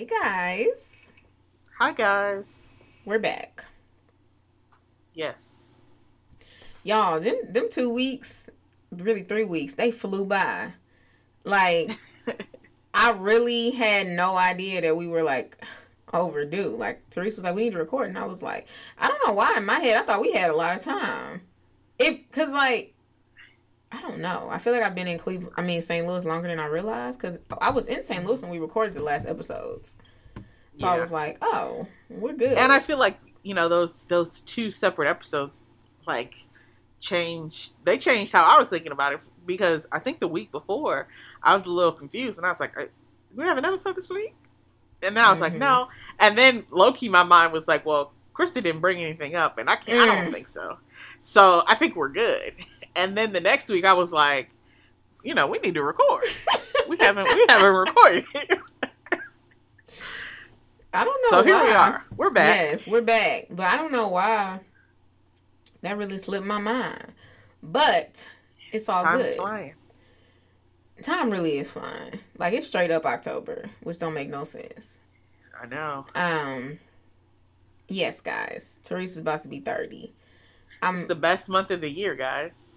Hey guys. Hi guys. We're back. Yes. Y'all, them them two weeks, really three weeks, they flew by. Like I really had no idea that we were like overdue. Like Teresa was like, "We need to record," and I was like, "I don't know why." In my head, I thought we had a lot of time. It because like I don't know. I feel like I've been in Cleveland. I mean, St. Louis longer than I realized because I was in St. Louis when we recorded the last episodes. So yeah. I was like, "Oh, we're good." And I feel like you know those those two separate episodes like changed. They changed how I was thinking about it because I think the week before I was a little confused and I was like, "We have an episode this week." And then I was mm-hmm. like, no. And then low key, my mind was like, well, Krista didn't bring anything up, and I can't. Mm. I don't mm. think so. So I think we're good. And then the next week, I was like, you know, we need to record. we haven't we haven't recorded. I don't know. So here we are. We're back. Yes, we're back. But I don't know why. That really slipped my mind. But it's all Time good. Flying. Time really is flying. Like it's straight up October, which don't make no sense. I know. Um. Yes, guys. Teresa's about to be thirty. I'm, it's the best month of the year, guys.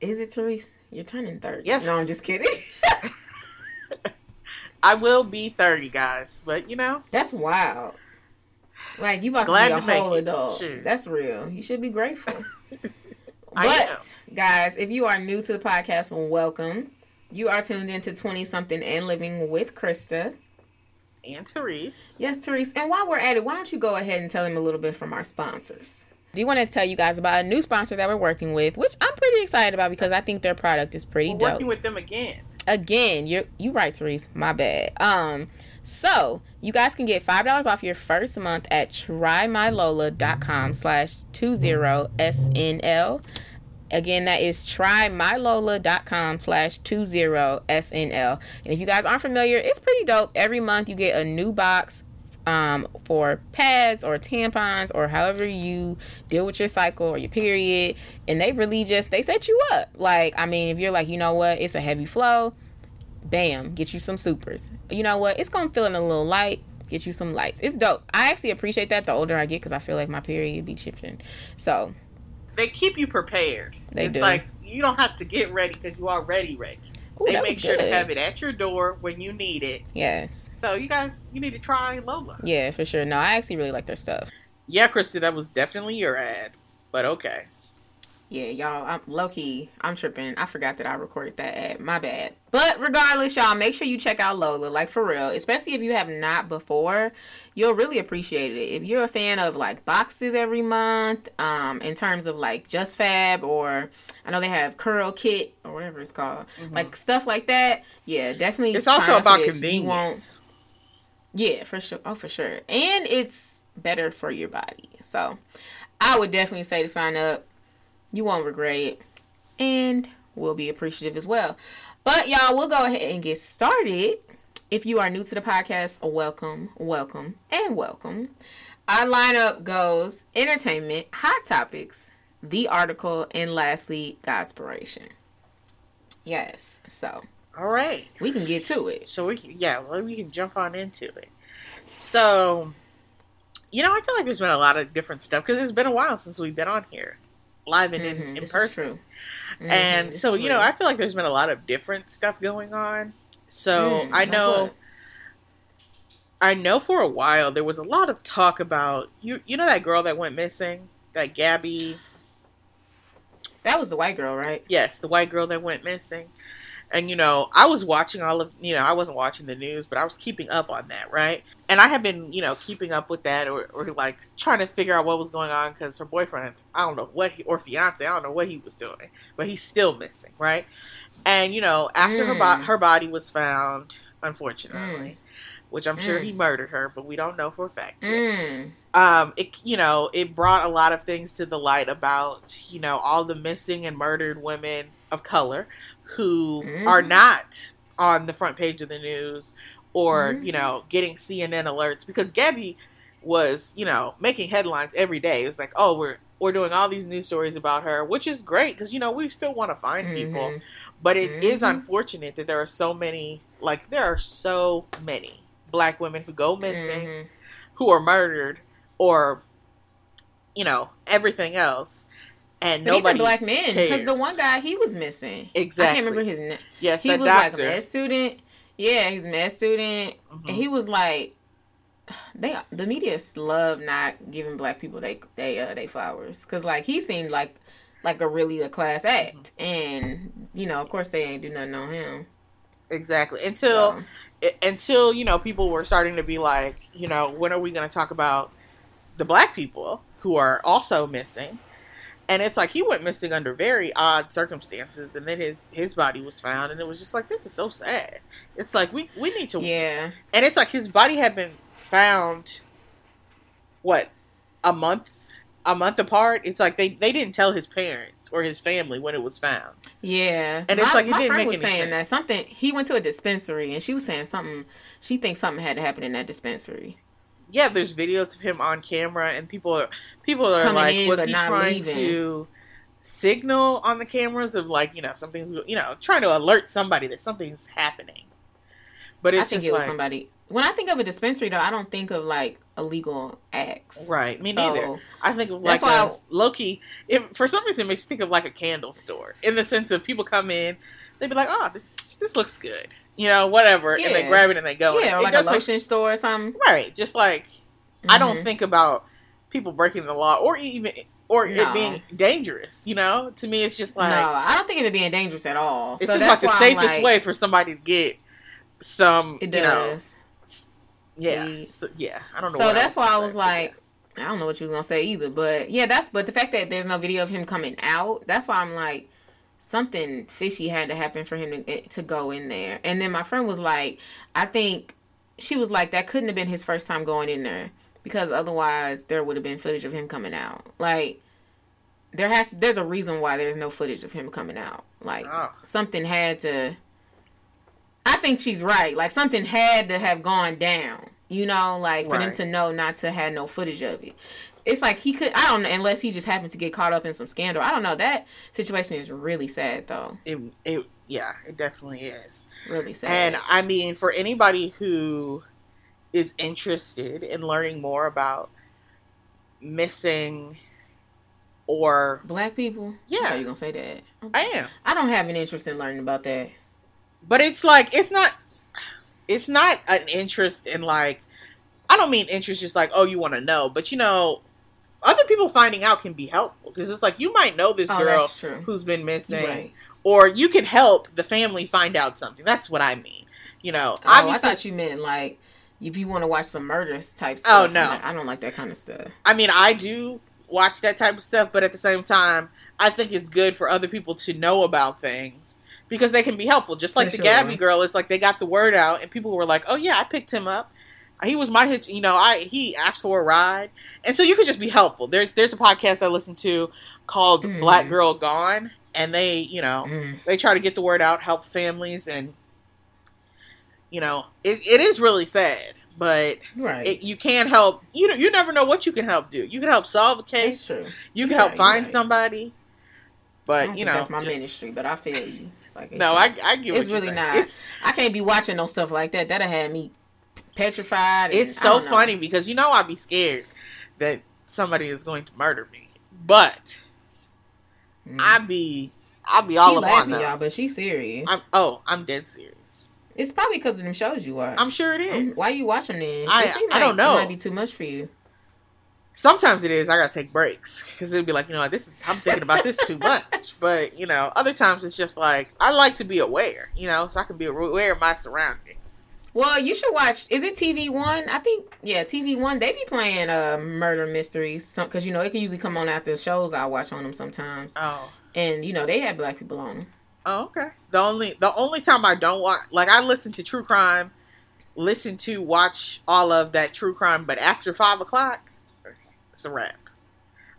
Is it, Teresa? You're turning thirty. Yes. No, I'm just kidding. I will be thirty, guys, but you know that's wild. Like you about Glad to be a whole adult. Sure. That's real. You should be grateful. but guys, if you are new to the podcast, welcome. You are tuned into 20 something and living with Krista. And Therese. Yes, Therese. And while we're at it, why don't you go ahead and tell them a little bit from our sponsors? Do you want to tell you guys about a new sponsor that we're working with, which I'm pretty excited about because I think their product is pretty we're dope. Working with them again. Again, you're you right, Therese. My bad. Um, so you guys can get five dollars off your first month at trymylola.com slash two zero SNL. Again, that is trymylola.com slash 20SNL. And if you guys aren't familiar, it's pretty dope. Every month you get a new box um, for pads or tampons or however you deal with your cycle or your period. And they really just, they set you up. Like, I mean, if you're like, you know what, it's a heavy flow, bam, get you some supers. You know what, it's going to feel in a little light get you some lights. It's dope. I actually appreciate that the older I get because I feel like my period be shifting. So they keep you prepared. They it's do. like you don't have to get ready because you already ready. Ooh, they make sure good. to have it at your door when you need it. Yes. So you guys, you need to try Lola. Yeah, for sure. No, I actually really like their stuff. Yeah, Krista, that was definitely your ad, but okay. Yeah, y'all, I'm low key. I'm tripping. I forgot that I recorded that ad. My bad. But regardless, y'all, make sure you check out Lola. Like for real, especially if you have not before, you'll really appreciate it. If you're a fan of like boxes every month, um, in terms of like Just Fab or I know they have Curl Kit or whatever it's called, mm-hmm. like stuff like that. Yeah, definitely. It's also about convenience. Yeah, for sure. Oh, for sure. And it's better for your body. So, I would definitely say to sign up you won't regret it. And we'll be appreciative as well. But y'all, we'll go ahead and get started. If you are new to the podcast, welcome, welcome, and welcome. Our lineup goes entertainment, hot topics, the article, and lastly, Godspiration. Yes, so. All right. We can get to it. So we can, yeah, well, we can jump on into it. So, you know, I feel like there's been a lot of different stuff because it's been a while since we've been on here live and mm-hmm. in, in person. Mm-hmm. And so, you know, I feel like there's been a lot of different stuff going on. So mm, I know I know for a while there was a lot of talk about you you know that girl that went missing? That Gabby That was the white girl, right? Yes, the white girl that went missing. And you know, I was watching all of you know, I wasn't watching the news, but I was keeping up on that, right? And I have been, you know, keeping up with that or, or like trying to figure out what was going on because her boyfriend, I don't know what he, or fiance, I don't know what he was doing, but he's still missing, right? And you know, after mm. her bo- her body was found, unfortunately, mm. which I'm mm. sure he murdered her, but we don't know for a fact. Mm. Um, it you know, it brought a lot of things to the light about you know all the missing and murdered women of color who are not on the front page of the news or mm-hmm. you know getting CNN alerts because Gabby was you know making headlines every day. It's like oh we're we're doing all these news stories about her, which is great because you know we still want to find mm-hmm. people, but it is Mm-hmm. unfortunate that there are so many like there are so many black women who go missing, Mhm. who are murdered, or you know everything else, and But nobody even black men, because the one guy he was missing. Exactly. I can't remember his name. yes, He was like a med student. Yeah, he's a med student, Mhm. and he was like, they the media love not giving black people they they uh they flowers because like he seemed like like a really a class act, and you know of course they ain't do nothing on him. exactly until So, until you know people were starting to be like, you know, when are we going to talk about the black people who are also missing? And it's like he went missing under very odd circumstances, and then his his body was found, and it was just like this is so sad. It's like we we need to, yeah, and it's like his body had been found, what, a month a month apart. It's like they they didn't tell his parents or his family when it was found. yeah. And it's my, like it my didn't friend make was any saying that something. He went to a dispensary, and she was saying something. She thinks something had to happen in that dispensary. Yeah, there's videos of him on camera, and people are people are Coming like, in, was he trying leaving. to signal on the cameras of like you know something's you know trying to alert somebody that something's happening? But I it's think just it was somebody. When I think of a dispensary, though, I don't think of like illegal acts. right, me So, neither. I think of like That's why a Loki. It, for some reason, it makes me think of like a candle store in the sense of people come in, they'd be like, oh, this looks good, you know, whatever, and they grab it and they go. Yeah, or it like a does make- lotion store or something. right, just like I don't Mhm. think about people breaking the law or even or No. it being dangerous. You know, to me, it's just like no, I don't think it being dangerous at all. it so seems that's like the safest like, way for somebody to get some. It You know, does. yeah, so, yeah. I don't know. So that's why I was like, I don't know what you was gonna say either, but yeah, that's but the fact that there's no video of him coming out, that's why I'm like, something fishy had to happen for him to eh, to go in there. And then my friend was like, I think she was like, that couldn't have been his first time going in there because otherwise there would have been footage of him coming out. Like there has there's a reason why there's no footage of him coming out. Like. Oh, something had to I think she's right. Like something had to have gone down. You know, like for them to know not to have no footage of it. It's like he could I don't know unless he just happened to get caught up in some scandal. I don't know. That situation is really sad though. it, it, yeah, it definitely is. Really sad. And I mean, for anybody who is interested in learning more about missing or Black people? Yeah. I thought you gonna say that. I am. I don't have an interest in learning about that. But it's like it's not it's not an interest in like I don't mean interest just like oh you want to know, but you know other people finding out can be helpful because it's like you might know this Oh, girl who's been missing Right. or you can help the family find out something. That's what I mean. You know, Oh, I thought you meant like if you want to watch some murders type oh, stuff. Oh, no. I don't like that kind of stuff. I mean, I do watch that type of stuff, but at the same time, I think it's good for other people to know about things because they can be helpful. Just like For the sure. Gabby girl, it's like they got the word out, and people were like, "Oh yeah, I picked him up. He was my hitch. You know, I he asked for a ride, and so you could just be helpful." There's there's a podcast I listen to called Mhm. Black Girl Gone, and they you know Mm. they try to get the word out, help families, and you know it, it is really sad, but Right. it, you can't help. You know, you never know what you can help do. You can help solve a case. You can You're help find right. somebody. But you know, that's my just- ministry, but I feel you. Like No, I I get what it's really saying. not. It's I can't be watching no stuff like that. That'll have me petrified. and it's so funny because you know I'd be scared that somebody is going to murder me, but Mm. I'd be I'd be all she up on y'all, but she's serious. I'm oh I'm dead serious. it's probably because of them shows you watch. I'm sure it is. Um, Why you watching them? I- It I don't know. It might be too much for you. Sometimes it is. I gotta take breaks because it'd be like, you know, this is I'm thinking about this too much. But you know, other times it's just like I like to be aware, you know, so I can be aware of my surroundings. Well, you should watch. Is it TV One? I think yeah, TV One. They be playing uh murder mysteries because you know it can usually come on after shows I watch on them sometimes, Oh, and you know they have black people on them. oh, okay. The only the only time I don't watch, like I listen to true crime, listen to watch all of that true crime, but after five o'clock, it's a wrap.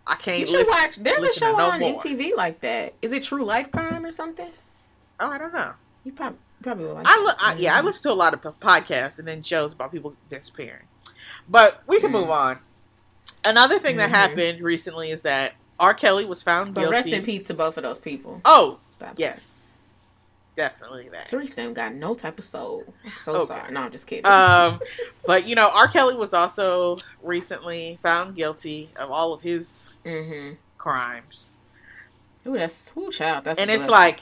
I can't You should listen. watch. There's a show no on more. MTV like that. Is it True Life Crime or something? Oh, I don't know. You probably probably will like. I, li- I yeah, I listen to a lot of podcasts and then shows about people disappearing. But we can Mm. move on. Another thing that Mhm. happened recently is that R. Kelly was found guilty. But guilty. rest in peace to both of those people. Oh, yes, definitely that. Therese got no type of soul. I'm so Okay. sorry. No, I'm just kidding. Um, but you know, R. Kelly was also recently found guilty of all of his mm-hmm. crimes, Ooh, that's ooh, child. That's and it's blessing. like,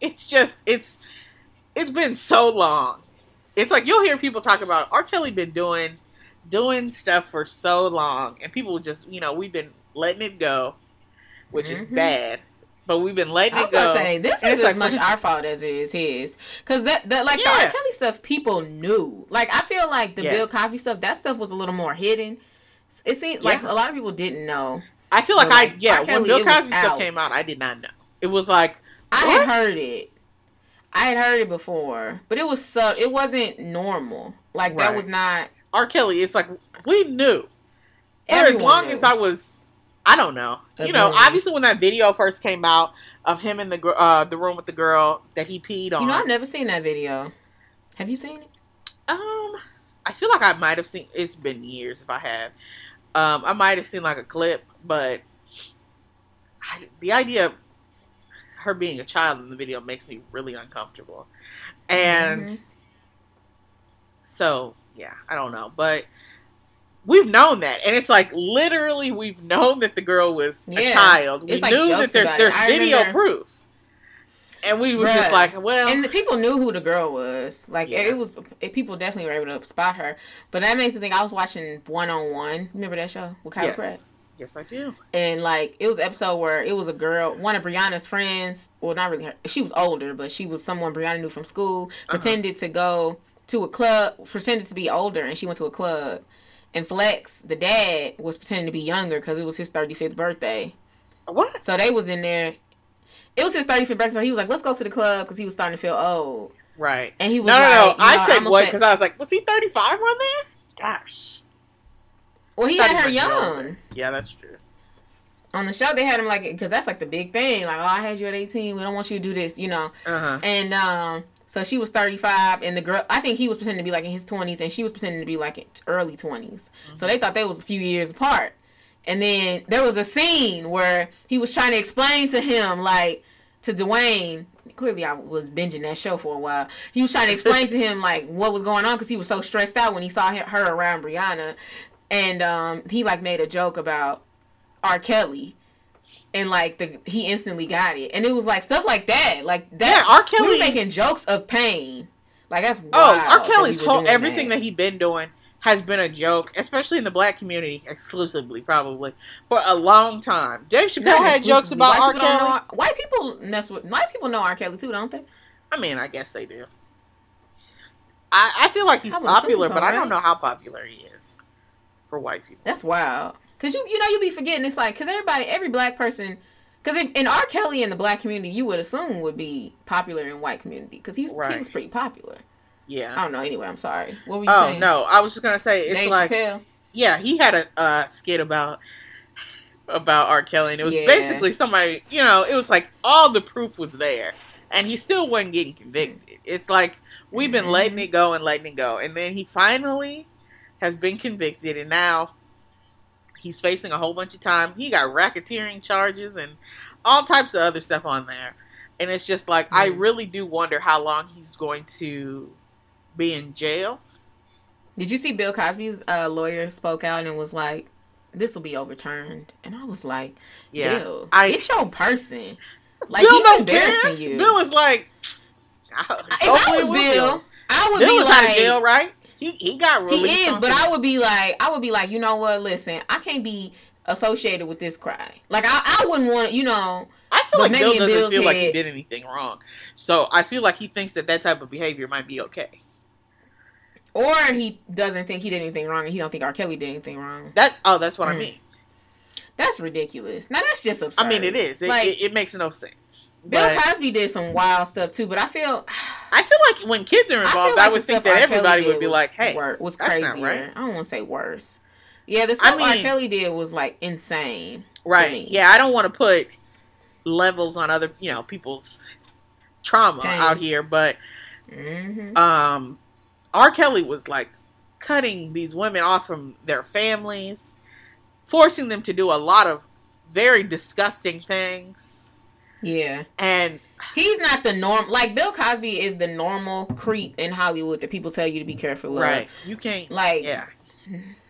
it's just it's it's been so long. It's like you'll hear people talk about R. Kelly been doing doing stuff for so long, and people just you know we've been letting it go, which is Mhm. bad. But we've been letting I was it go. gonna say this And is as like- much our fault as it is his, because that that like the R. Kelly stuff people knew. Like I feel like the Bill Cosby stuff, that stuff was a little more hidden. It seemed like a lot of people didn't know. I feel like But, I yeah R. when Bill Cosby stuff out. came out, I did not know. It was like I What? had heard it. I had heard it before, but it was so it wasn't normal. Like that was not. R. Kelly. It's like we knew for as long knew. as I was. I don't know. You know, obviously when that video first came out of him in the uh, the room with the girl that he peed on. You know, I've never seen that video. Have you seen it? Um, I feel like I might have seen. It's been years if I have. Um, I might have seen like a clip, but I, the idea of her being a child in the video makes me really uncomfortable. And Mhm. so, yeah, I don't know, but we've known that, and it's like literally we've known that the girl was a child. We It's like knew that there's there's I video remember- proof, and we was just like, well, And the people knew who the girl was. Like Yeah. it was, it, people definitely were able to spot her. But that makes me think. I was watching One on One. Remember that show with Kyla Pratt? Yes, I do. And like it was an episode where it was a girl, one of Brianna's friends. Well, not really her. She was older, but she was someone Brianna knew from school. Uh-huh. Pretended to go to a club. Pretended to be older, and she went to a club. And Flex, the dad, was pretending to be younger because it was his 35th birthday. What? So they was in there. It was his 35th birthday, so he was like, "Let's go to the club" because he was starting to feel old. Right. And he was No, no, like, no. know, I said what because I was like, was he 35 on there? Gosh. Well, he had her young. Yeah, that's true. on the show. They had him like because that's like the big thing. Like, oh, I had you at 18. We don't want you to do this, you know. Uh huh. And um, so she was 35, and the girl, I think he was pretending to be like in his 20s, and she was pretending to be like in early 20s. So they thought they was a few years apart. And then there was a scene where he was trying to explain to him, like to Dwayne. Clearly, I was binging that show for a while. He was trying to explain to him like what was going on because he was so stressed out when he saw her around Brianna, and um, he like made a joke about R. Kelly. And like the he instantly got it, and it was like stuff like that, like that. Yeah, R. Kelly- were making jokes of pain, like that's wild Oh, R. Kelly's whole everything that. he been doing has been a joke, especially in the black community, exclusively probably for a long time. Dave Chappelle Not had jokes about white R. Kelly. know- white people mess with white people know R. Kelly too, don't they? I mean, I guess they do. I, I feel like he's I would assume popular, but I don't know how popular he is for white people. That's wild. Cause you you know you be forgetting it's like cause everybody every black person because in R. Kelly in the black community you would assume would be popular in white community because he's he Right. was pretty popular. Yeah, I don't know. Anyway, I'm sorry. What were you Oh saying? no, I was just gonna say it's Dave like Chappelle? yeah, he had a uh, skit about about R. Kelly, and it was Yeah. basically somebody, you know, it was like all the proof was there, and he still wasn't getting convicted. It's like we've been Mhm. letting it go and letting it go, and then he finally has been convicted, and now he's facing a whole bunch of time. He got racketeering charges and all types of other stuff on there, and it's just like I Mhm. really do wonder how long he's going to be in jail. Did you see Bill Cosby's uh, lawyer spoke out and was like, "This will be overturned," and I was like, Yeah, Bill, I- it's your person. Like Bill he's don't embarrassing care. you. Bill is like, if hopefully I was will be Bill. I would Bill be like, out of jail, right? He he got released. he is, but some- I would be like, I would be like, you know what? Listen, I can't be associated with this crime. Like I, I wouldn't want, you know. I feel like Bill doesn't Bill's feel like he did anything wrong. So I feel like he thinks that that type of behavior might be okay. Or he doesn't think he did anything wrong, and he don't think R. Kelly did anything wrong. That oh, that's what I Mm. mean. That's ridiculous. Now that's just absurd. I mean, it is. It, Like- it, it makes no sense. Bill But Cosby did some wild stuff too, but I feel I feel like when kids are involved, I, like would think that R. Everybody would be was like, "Hey, wor- was crazy." right." I don't want to say worse. Yeah, the stuff R. mean- Kelly did was like insane. right? Yeah, I don't want to put levels on other, you know, people's trauma Pain. out here, but hmm um, R. Kelly was like cutting these women off from their families, forcing them to do a lot of very disgusting things. Yeah. And He's not the norm. Like Bill Cosby is the normal creep in Hollywood that people tell you to be careful of. right, you can't. Like, yeah,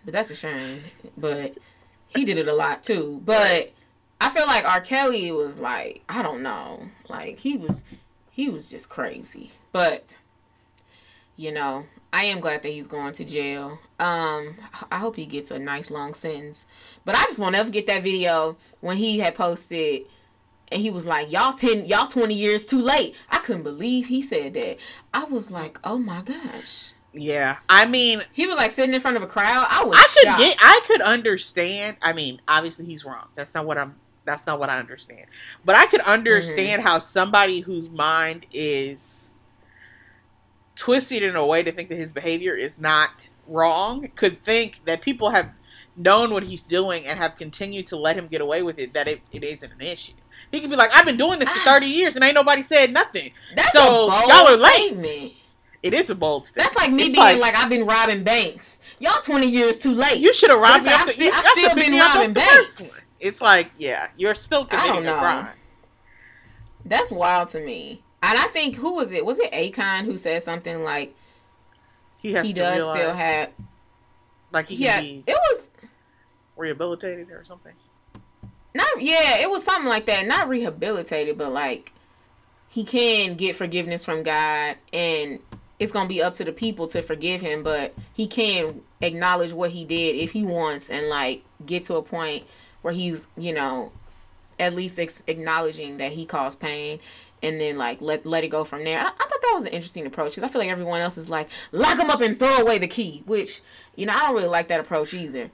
but that's a shame. But he did it a lot too. But I feel like R. Kelly was like, I don't know, like he was, he was just crazy. But you know, I am glad that he's going to jail. Um, I hope he gets a nice long sentence. But I just won't ever get that video when he had posted. And he was like, "Y'all ten, y'all twenty years too late." I couldn't believe he said that. I was like, "Oh my gosh!" yeah. I mean, He was like sitting in front of a crowd. I was. I could shocked. get, I could understand. I mean, obviously he's wrong. That's not what I'm. That's not what I understand. But I could understand Mm-hmm. how somebody whose mind is twisted in a way to think that his behavior is not wrong could think that people have known what he's doing and have continued to let him get away with it. That it, it isn't an issue. He could be like, "I've been doing this for Ah. thirty years and ain't nobody said nothing." That's So, a bold y'all are late. statement. It is a bold statement. That's like me It's being like, I've been robbing banks. Y'all twenty years too late. You should have robbed me it's off like, the, I'm you, still- still been robbing banks. It's like, yeah, you're still committing a crime. That's wild to me. And I think who was it? Was it Akon who said something like He has he to does realize, still have? like he Yeah, be it was rehabilitated or something. Not. Yeah, it was something like that. Not rehabilitated, but like he can get forgiveness from God, and it's gonna be up to the people to forgive him. But he can acknowledge what he did if he wants, and like get to a point where he's, you know, at least ex- acknowledging that he caused pain. And then like let let it go from there. I, I thought that was an interesting approach because I feel like everyone else is like lock him up and throw away the key, which you know I don't really like that approach either.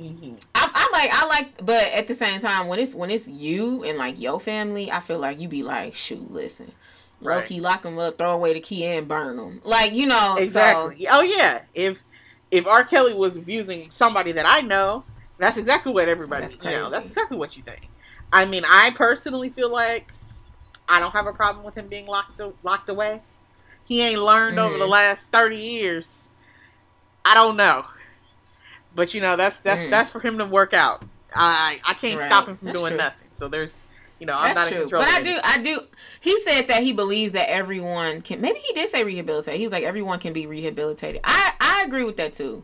Mm-hmm. I, I like I like, but at the same time, when it's when it's you and like your family, I feel like you be like, shoot, listen, Right. key lock them up, throw away the key and burn them, like you know, so- Exactly. Oh yeah. If if R. Kelly was abusing somebody that I know, that's exactly what everybody. That's you know, that's exactly what you think. I mean, I personally feel like I don't have a problem with him being locked locked away. He ain't learned over the Mhm. last thirty years. I don't know, but you know that's that's Mhm. that's for him to work out. I I can't Right. stop him from That's doing true. nothing. So there's, you know, I'm That's not in true, control. but I do, I do. He said that he believes that everyone can. Maybe he did say rehabilitate. He was like everyone can be rehabilitated. I I agree with that too.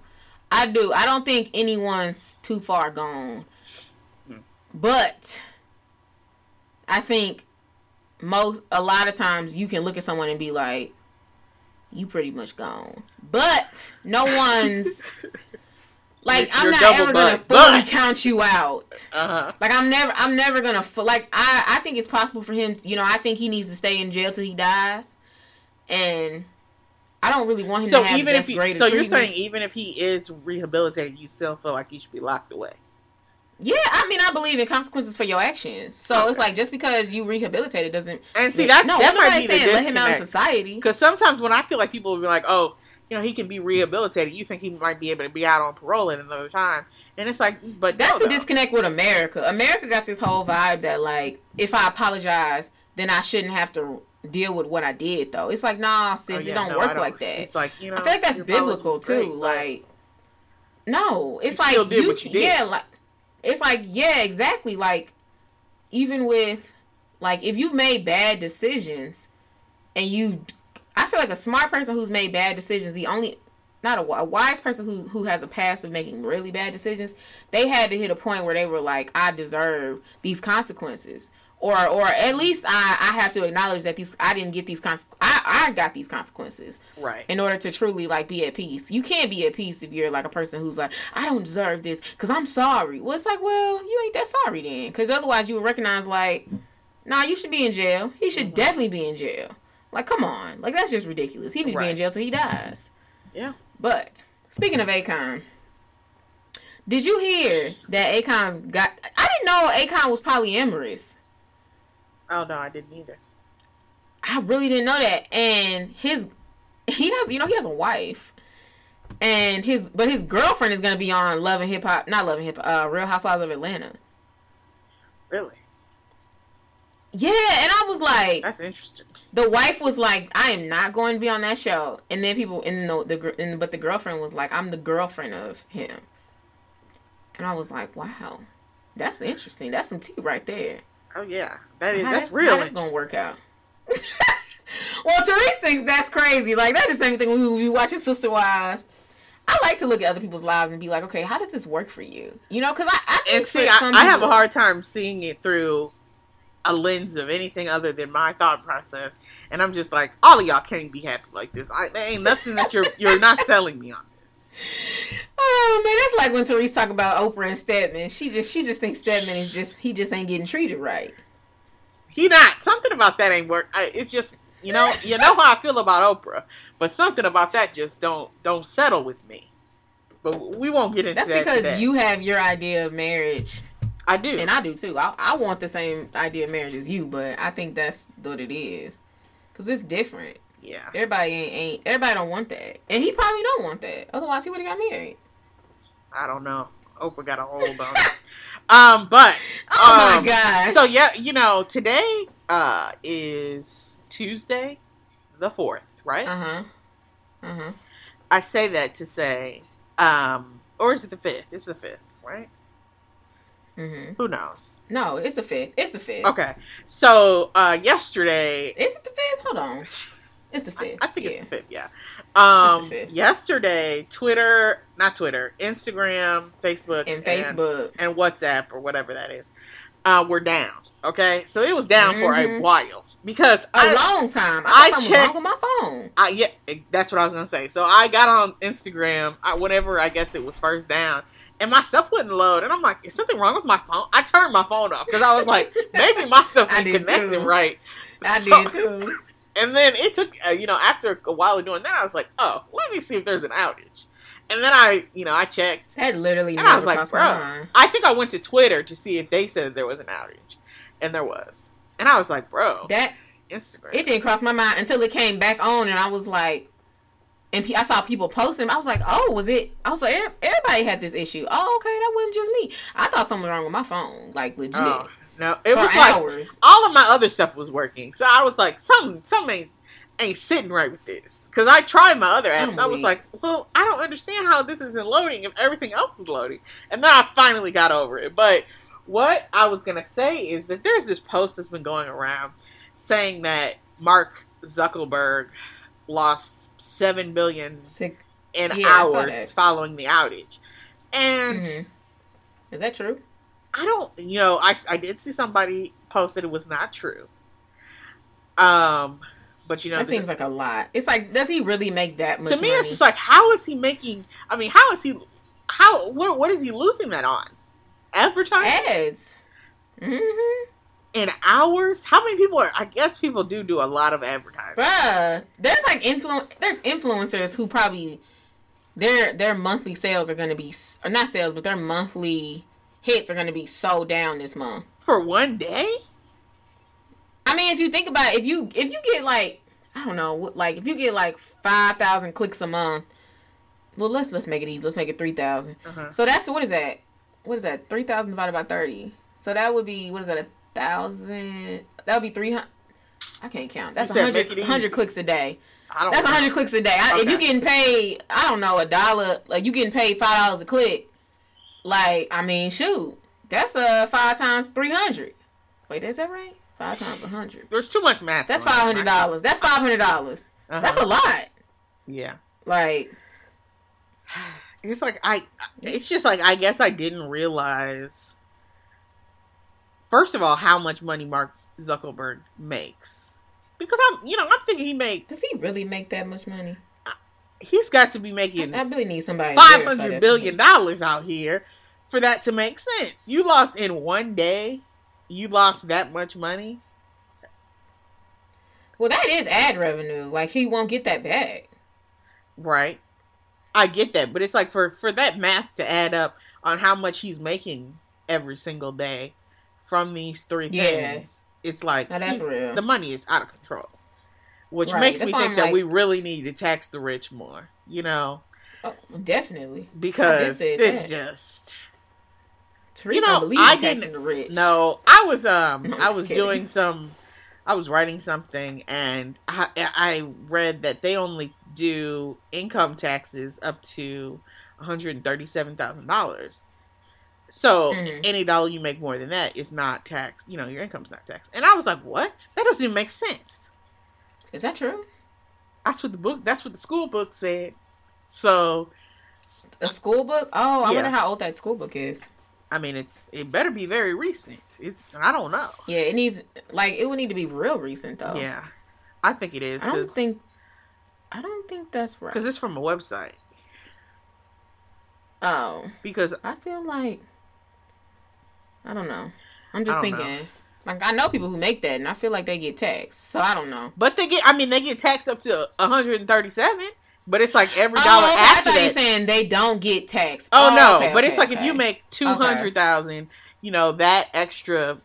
I do. I don't think anyone's too far gone, Hmm. but I think most a lot of times you can look at someone and be like, "You pretty much gone," but no one's. Like You're- I'm you're not ever gonna fully count you out. Uh huh. Like I'm never, I'm never gonna like. I, I think it's possible for him. To, you know, I think he needs to stay in jail till he dies, and I don't really want him So to have even if he, so you're treatment. saying even if he is rehabilitated, you still feel like he should be locked away. yeah, I mean, I believe in consequences for your actions. So it's like just because you rehabilitated doesn't. And see that no, that might be the saying let him out of society. Because sometimes when I feel like people will be like, oh, you know, he can be rehabilitated, you think he might be able to be out on parole at another time, and it's like, but That's no, the disconnect with America. America got this whole vibe that like, if I apologize, then I shouldn't have to deal with what I did. Though it's like, nah, sis, Oh, it don't no, work don't- like that. It's like you know, I feel like that's biblical too. Like, no, it's like still did you, what you did. yeah, like it's like yeah, exactly. Like even with like if you've made bad decisions and you, I feel like a smart person who's made bad decisions, the only not a, a wise person who who has a past of making really bad decisions, they had to hit a point where they were like, I deserve these consequences. Or, or at least I, I have to acknowledge that these I didn't get these cons- I, I got these consequences right. in order to truly like be at peace. You can't be at peace if you're like a person who's like, I don't deserve this because I'm sorry. Well, it's like, well, you ain't that sorry then, because otherwise you would recognize like, nah, you should be in jail. He should mm-hmm. definitely be in jail. Like, come on, like that's just ridiculous. He needs to be in jail till he dies. Yeah. But speaking of Akon, did you hear that Akon's got? I didn't know Akon was polyamorous. Oh no, I didn't either. I really didn't know that. And his he has you know he has a wife. And his but his girlfriend is gonna be on Love and Hip Hop not Love and Hip uh Real Housewives of Atlanta. Really, Yeah, and I was like that's interesting. the wife was like, I am not going to be on that show. And then people in the the and, but the girlfriend was like, I'm the girlfriend of him. And I was like, wow. That's interesting. That's some tea right there. Oh yeah, that is How that's how real. that's gonna work out. well, Therese thinks that's crazy. Like that just same thing when we, we watching Sister Wives. I like to look at other people's lives and be like, okay, how does this work for you? You know, because I, I think And see, I, I have a hard time seeing it through a lens of anything other than my thought process, and I'm just like, all of y'all can't be happy like this. I, there ain't nothing that you're you're not selling me on this. Oh man, that's like when Therese talk about Oprah and Stedman. She just she just thinks Stedman is just he just ain't getting treated right. He not something about that ain't work. I, it's just you know you know how I feel about Oprah, but something about that just don't don't settle with me. But we won't get into That's that because today. you have your idea of marriage, I do. and I do too. I, I want the same idea of marriage as you, but I think that's what it is, because it's different. yeah. Everybody ain't, ain't everybody don't want that, and he probably don't want that. Otherwise, he would have got married. I don't know. Oprah got a hold on it. Um, but Oh um, my god! So yeah, you know, today uh is Tuesday, the fourth, right? uh huh, uh huh. I say that to say, um, or is it the fifth? It's the fifth, right? Hmm Who knows? No, it's the fifth. It's the fifth. Okay, so uh yesterday, Is it the fifth? Hold on. It's the fifth. I think yeah. it's the fifth. Yeah. Um, fifth. yesterday, Twitter, not Twitter, Instagram, Facebook, And Facebook. and WhatsApp or whatever that is, uh, were down. Okay, so it was down for a Mhm. while because A I, long time. I, I checked- with my phone. I yeah, that's what I was gonna say. So I got on Instagram, I, whenever I guess it was first down, and my stuff wouldn't load, and I'm like, is something wrong with my phone? I turned my phone off because I was like, maybe my stuff ain't connected too. right. I So- did too. And then it took, uh, you know, after a while of doing that, I was like, oh, let me see if there's an outage. And then I, you know, I checked. That literally And I was like, bro. I think I went to Twitter to see if they said there was an outage, and there was. And I was like, bro, That Instagram. it didn't cross my mind until it came back on, and I was like, and I saw people posting. I was like, oh, was it? I was like, everybody had this issue. Oh, okay, that wasn't just me. I thought something was wrong with my phone, like legit, Oh, no, it was like hours. all of my other stuff was working. So I was like, something, something ain't, ain't sitting right with this. Because I tried my other apps. I'm I was weak. like, well, I don't understand how this isn't loading if everything else is loading. And then I finally got over it. But what I was going to say is that there's this post that's been going around saying that Mark Zuckerberg lost 7 billion Six. in Yeah, hours following the outage. And Mhm. Is that true? I don't, you know, I, I did see somebody post that it was not true. Um, but you know, that the- seems like a lot. It's like, does he really make that much to me, money? it's just like, how is he making? I mean, how is he? How what what is he losing that on? Advertising ads. Mm-hmm. In hours? How many people are? I guess people do do a lot of advertising. Bruh, there's like influ- there's influencers who probably their their monthly sales are gonna be or not sales, but their monthly hits are gonna be so down this month. for one day. I mean, if you think about it, if you if you get like I don't know, like if you get like five thousand clicks a month, well let's let's make it easy. Let's make it three thousand. Uh-huh. So that's what is that? What is that? Three thousand divided by thirty. So that would be what is that? A thousand? That would be three hundred. I can't count. That's a hundred it hundred easy. clicks a day. I don't. That's know. hundred clicks a day. I, If Okay. you getting paid, I don't know, a dollar, like you getting paid five dollars a click, like I mean, shoot, that's uh five times three hundred. Wait, is that right? Five times a hundred. There's too much math. That's five hundred dollars. That's five hundred dollars. Uh-huh. That's a lot. yeah. Like, It's like I. It's just like I guess I didn't realize. First of all, how much money Mark Zuckerberg makes, because I'm, you know, I'm thinking he make does he really make that much money? he's got to be making I really need somebody. five hundred billion dollars out here for that to make sense. You lost in one day. You lost that much money. Well, that is ad revenue. Like he won't get that back. Right. I get that, but it's like for for that math to add up on how much he's making every single day from these three Yeah. things. It's like Now that's real. the money is out of control. Which Right, makes that's me think I'm that like- we really need to tax the rich more, you know, Oh, definitely. because this just Teresa You know, don't believe I in taxing didn't- the rich. No, I was um I'm I was kidding. doing some I was writing something and I, I read that they only do income taxes up to $137,000. So Mhm. any dollar you make more than that is not taxed. You know, your income's not taxed. And I was like, what? That doesn't even make sense. Is that true? That's what the book. That's what the school book said. So A school book? Oh, I Yeah. wonder how old that school book is. I mean, it's it better be very recent. It's I don't know. Yeah, it needs like it would need to be real recent though. Yeah, I think it is I don't think I don't think that's right. Because it's from a website. oh, Because I feel like I don't know. I'm just I thinking. Like I know people who make that, and I feel like they get taxed. So I don't know. but they get. I mean, they get taxed up to 137. But it's like every dollar oh, okay, I after thought you that. saying they don't get taxed. Oh, no, okay, but it's okay, like if you make two hundred thousand, you know that extra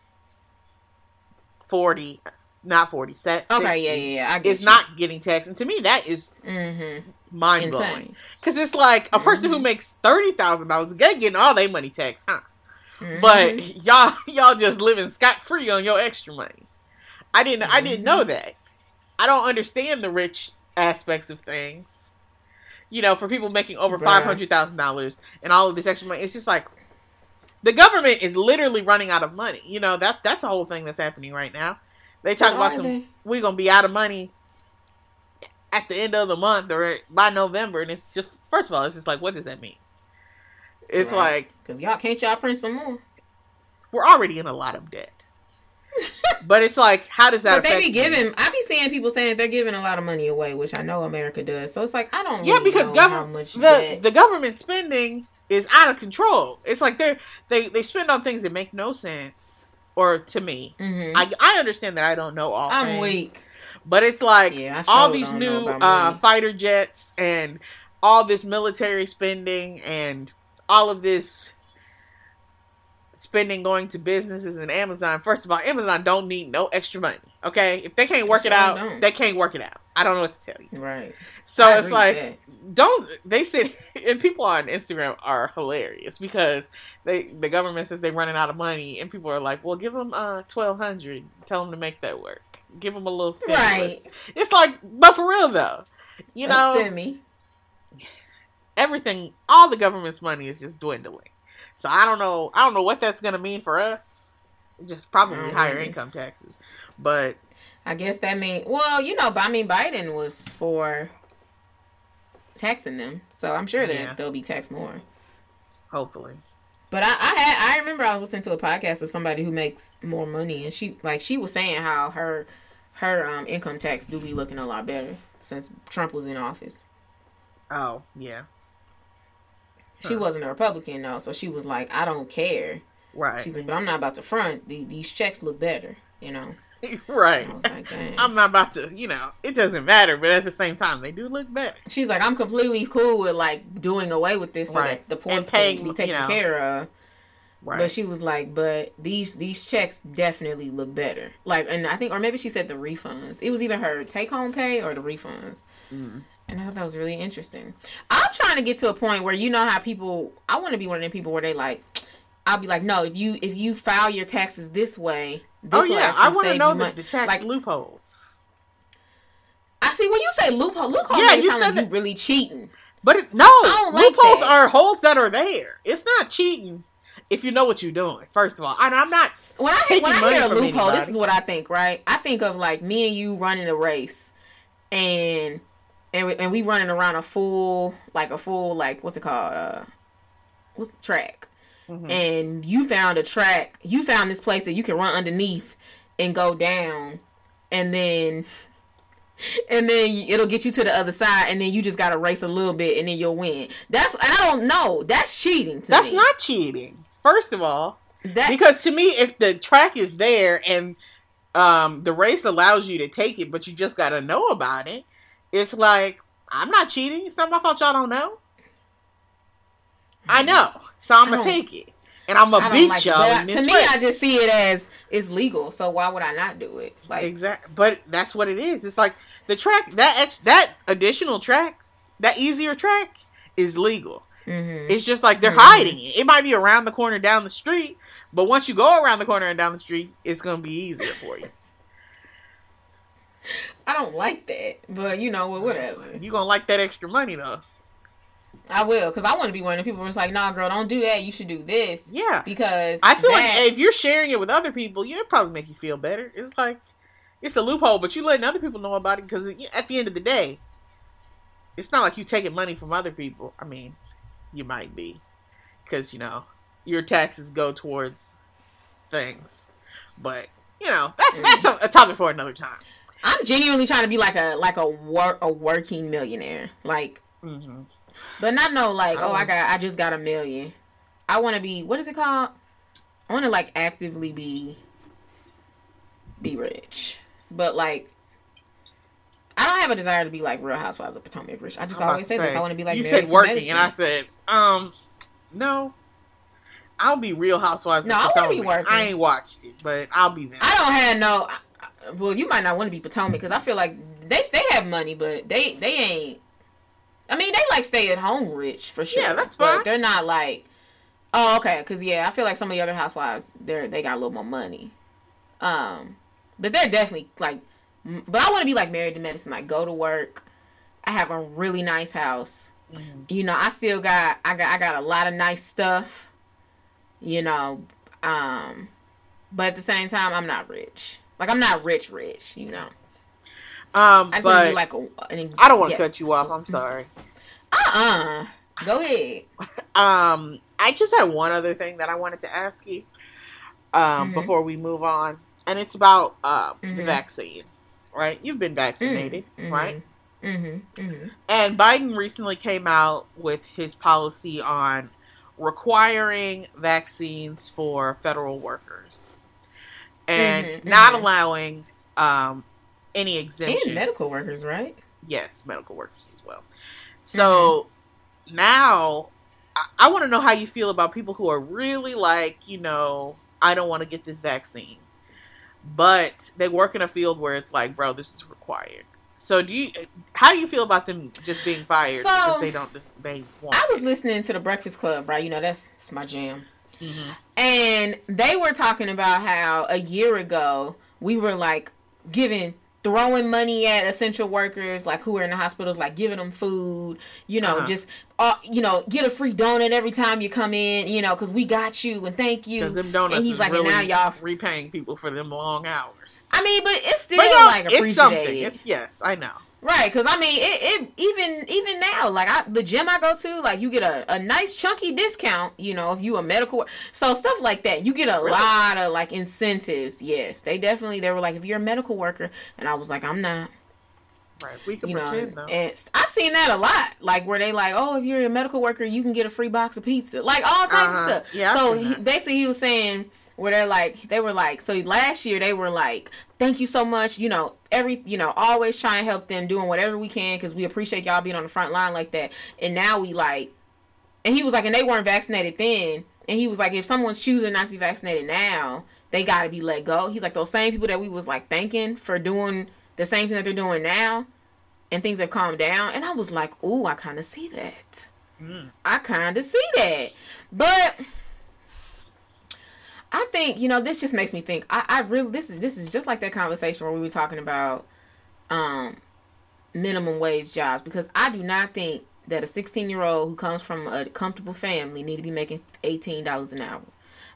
forty, not forty, set. Okay, yeah, yeah, yeah. I get Is you. not getting taxed, and to me that is mm-hmm. mind blowing. Because it's like a person who Mhm. makes thirty thousand dollars, getting all their money taxed, huh? Mhm. But y'all, y'all just living scot free on your extra money. I didn't, I didn't Mm-hmm. know that. I don't understand the rich aspects of things. You know, for people making over five hundred thousand dollars and all of this extra money, it's just like the government is literally running out of money. You know that that's a whole thing that's happening right now. They talk about some we're gonna be out of money at the end of the month or by November, and it's just first of all, it's just like what does that mean? It's Right. like Cause y'all can't y'all print some more. we're already in a lot of debt. but it's like, how does that But they be me? giving. I be seeing people saying they're giving a lot of money away, which I know America does. So it's like I don't. Yeah, really because government the debt- the government spending is out of control. It's like they're they they spend on things that make no sense. Or to me, Mhm. I I understand that I don't know all. I'm things, weak. but it's like Yeah, all these new uh, fighter jets and all this military spending and all of this spending going to businesses and Amazon. First of all, Amazon don't need no extra money. Okay, if they can't work it out, don't. they can't work it out. I don't know what to tell you. Right. So I it's like that. don't they said and people on Instagram are hilarious because they the government says they're running out of money and people are like, well, give them uh twelve hundred, tell them to make that work, give them a little stimulus. Right. It's like, but for real though, you know. Everything, all the government's money is just dwindling. So I don't know, I don't know what that's gonna mean for us. Just probably don't higher income taxes, but I guess that mean well, you know, but I mean Biden was for taxing them, so I'm sure that Yeah. they'll be taxed more. hopefully, But I, I had I remember I was listening to a podcast of somebody who makes more money, and she like she was saying how her her um, income tax do be looking a lot better since Trump was in office. oh yeah, She wasn't a Republican though, so she was like, I don't care. right, She's like, but I'm not about to front. The, these checks look better, you know. right. And I was like, dang. I'm not about to, you know, it doesn't matter, but at the same time, they do look better. She's like, I'm completely cool with like doing away with this, so Right. the poor paying, can be you taken know. care of. Right. But she was like, but these these checks definitely look better. Like, and I think, or maybe she said the refunds. It was either her take home pay or the refunds. Mhm. And I thought that was really interesting. I'm trying to get to a point where you know how people. I want to be one of them people where they like. I'll be like, no, if you if you file your taxes this way, this oh yeah, I want to know the, the tax Like- loopholes. I see when you say loophole. Loophole Yeah, you sound said like you really cheating. But it, no, don't like loopholes are holes that are there. It's not cheating if you know what you're doing. First of all, and I'm not. When I Taking when I money hear a loophole, this is what I think. Right? I think of like me and you running a race, and and we, and we running around a full like a full like what's it called? Uh, what's the track? Mhm. and you found a track, you found this place that you can run underneath and go down, and then and then it'll get you to the other side, and then you just gotta race a little bit, and then you'll win. That's I don't know. That's cheating to That's me. not cheating. First of all, that. because to me, if the track is there and um, the race allows you to take it, but you just got to know about it, it's like I'm not cheating. It's not my fault. Y'all don't know. I know, so I'm gonna take it, and I'm gonna beat like y'all to me. I just see it as it's legal. So why would I not do it? Like Exactly, but that's what it is. It's like the track that ex- that additional track, that easier track is legal. mhm. It's just like they're Mhm. hiding it. It might be around the corner down the street, but once you go around the corner and down the street, it's gonna be easier for you. I don't like that, but you know, whatever. You gonna like that extra money though. I will, because I want to be one of the people who's like, nah, girl, don't do that. You should do this. Yeah. Because I feel that- like if you're sharing it with other people, yeah, it probably make you feel better. It's like it's a loophole, but you letting other people know about it because at the end of the day, it's not like you taking money from other people. I mean, you might be because you know your taxes go towards things, but you know that's that's a, a topic for another time. I'm genuinely trying to be like a like a work a working millionaire, like, hmm but not no like, oh, Oh. I got I just got a million. I want to be what is it called? I want to like actively be be rich, but like. I don't have a desire to be like Real Housewives of Potomac rich. I just I'm always to say this. I want to be like you said working, medicine. and I said, um, no. I'll be Real Housewives. No, of I wanna be working. I ain't watched it, but I'll be there. I don't have no. Well, you might not want to be Potomac because I feel like they they have money, but they they ain't. I mean, they like stay at home rich for sure. Yeah, that's but fine. They're not like. Oh, okay. Because yeah, I feel like some of the other housewives, they're they got a little more money. Um, but they're definitely like. But I want to be like married to medicine. Like go to work. I have a really nice house. Mhm. You know, I still got I got I got a lot of nice stuff. You know, um, but at the same time, I'm not rich. Like I'm not rich, rich. You know, Um, I just but be like a. An ex- I don't want to yes. cut you off. I'm sorry. Uh uh Go ahead. Um, I just had one other thing that I wanted to ask you. Um, Mhm. before we move on, and it's about uh the Mhm. vaccine. Right, you've been vaccinated, Mhm. right? Mm-hmm. Mm-hmm. And Biden recently came out with his policy on requiring vaccines for federal workers and Mhm, not mhm. allowing um, any exemptions. And medical workers, right? Yes, medical workers as well. So now I, I want to know how you feel about people who are really like, you know, I don't want to get this vaccine, but they work in a field where it's like, bro, this is required. So do you? How do you feel about them just being fired So- because they don't? They want. I was listening to the Breakfast Club, right? You know, that's, that's my jam. Hmm And they were talking about how a year ago we were like giving throwing money at essential workers like who are in the hospitals like giving them food you know Uh-huh. just uh, you know get a free donut every time you come in you know because we got you and thank you them donuts and he's like, really now y'all- repaying people for them long hours. i mean but it's still but like it's something. appreciated It's yes, I know. Right, because I mean, it, it even even now, like I the gym I go to, like you get a, a nice chunky discount, you know, if you a medical, so stuff like that, you get a Really? lot of like incentives. Yes, they definitely they were like, if you're a medical worker, and I was like, I'm not, Right, we can you know, pretend though. and s- I've seen that a lot, like where they like, oh, if you're a medical worker, you can get a free box of pizza, like all types Uh-huh. of stuff. Yeah, so he, basically, he was saying where they're like, they were like, so last year they were like, thank you so much, you know, every, you know, always trying to help them, doing whatever we can because we appreciate y'all being on the front line like that. And now we like, and he was like, and they weren't vaccinated then. And he was like, if someone's choosing not to be vaccinated now, they got to be let go. He's like, those same people that we was like thanking for doing the same thing that they're doing now, and things have calmed down. And I was like, ooh, I kind of see that. Mm. I kind of see that. But I think, you know, this just makes me think. I, I really this is this is just like that conversation where we were talking about um minimum wage jobs because I do not think that a 16 year old who comes from a comfortable family need to be making $18 an hour.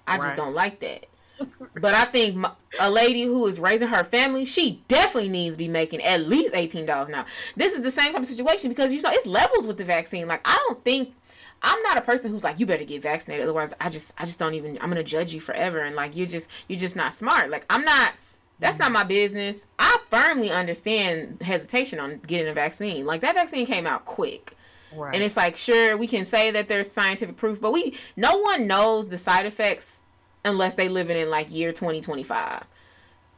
I just don't like that. but I think a lady who is raising her family, she definitely needs to be making at least eighteen dollars an hour. This is the same type of situation because you know it's levels with the vaccine. Like I don't think I'm not a person who's like you better get vaccinated, otherwise I just I just don't even I'm gonna judge you forever and like you're just you're just not smart. Like I'm not. That's not my business. I firmly understand hesitation on getting a vaccine. Like that vaccine came out quick. Right. And it's like, sure, we can say that there's scientific proof, but we no one knows the side effects unless they live in like year 2025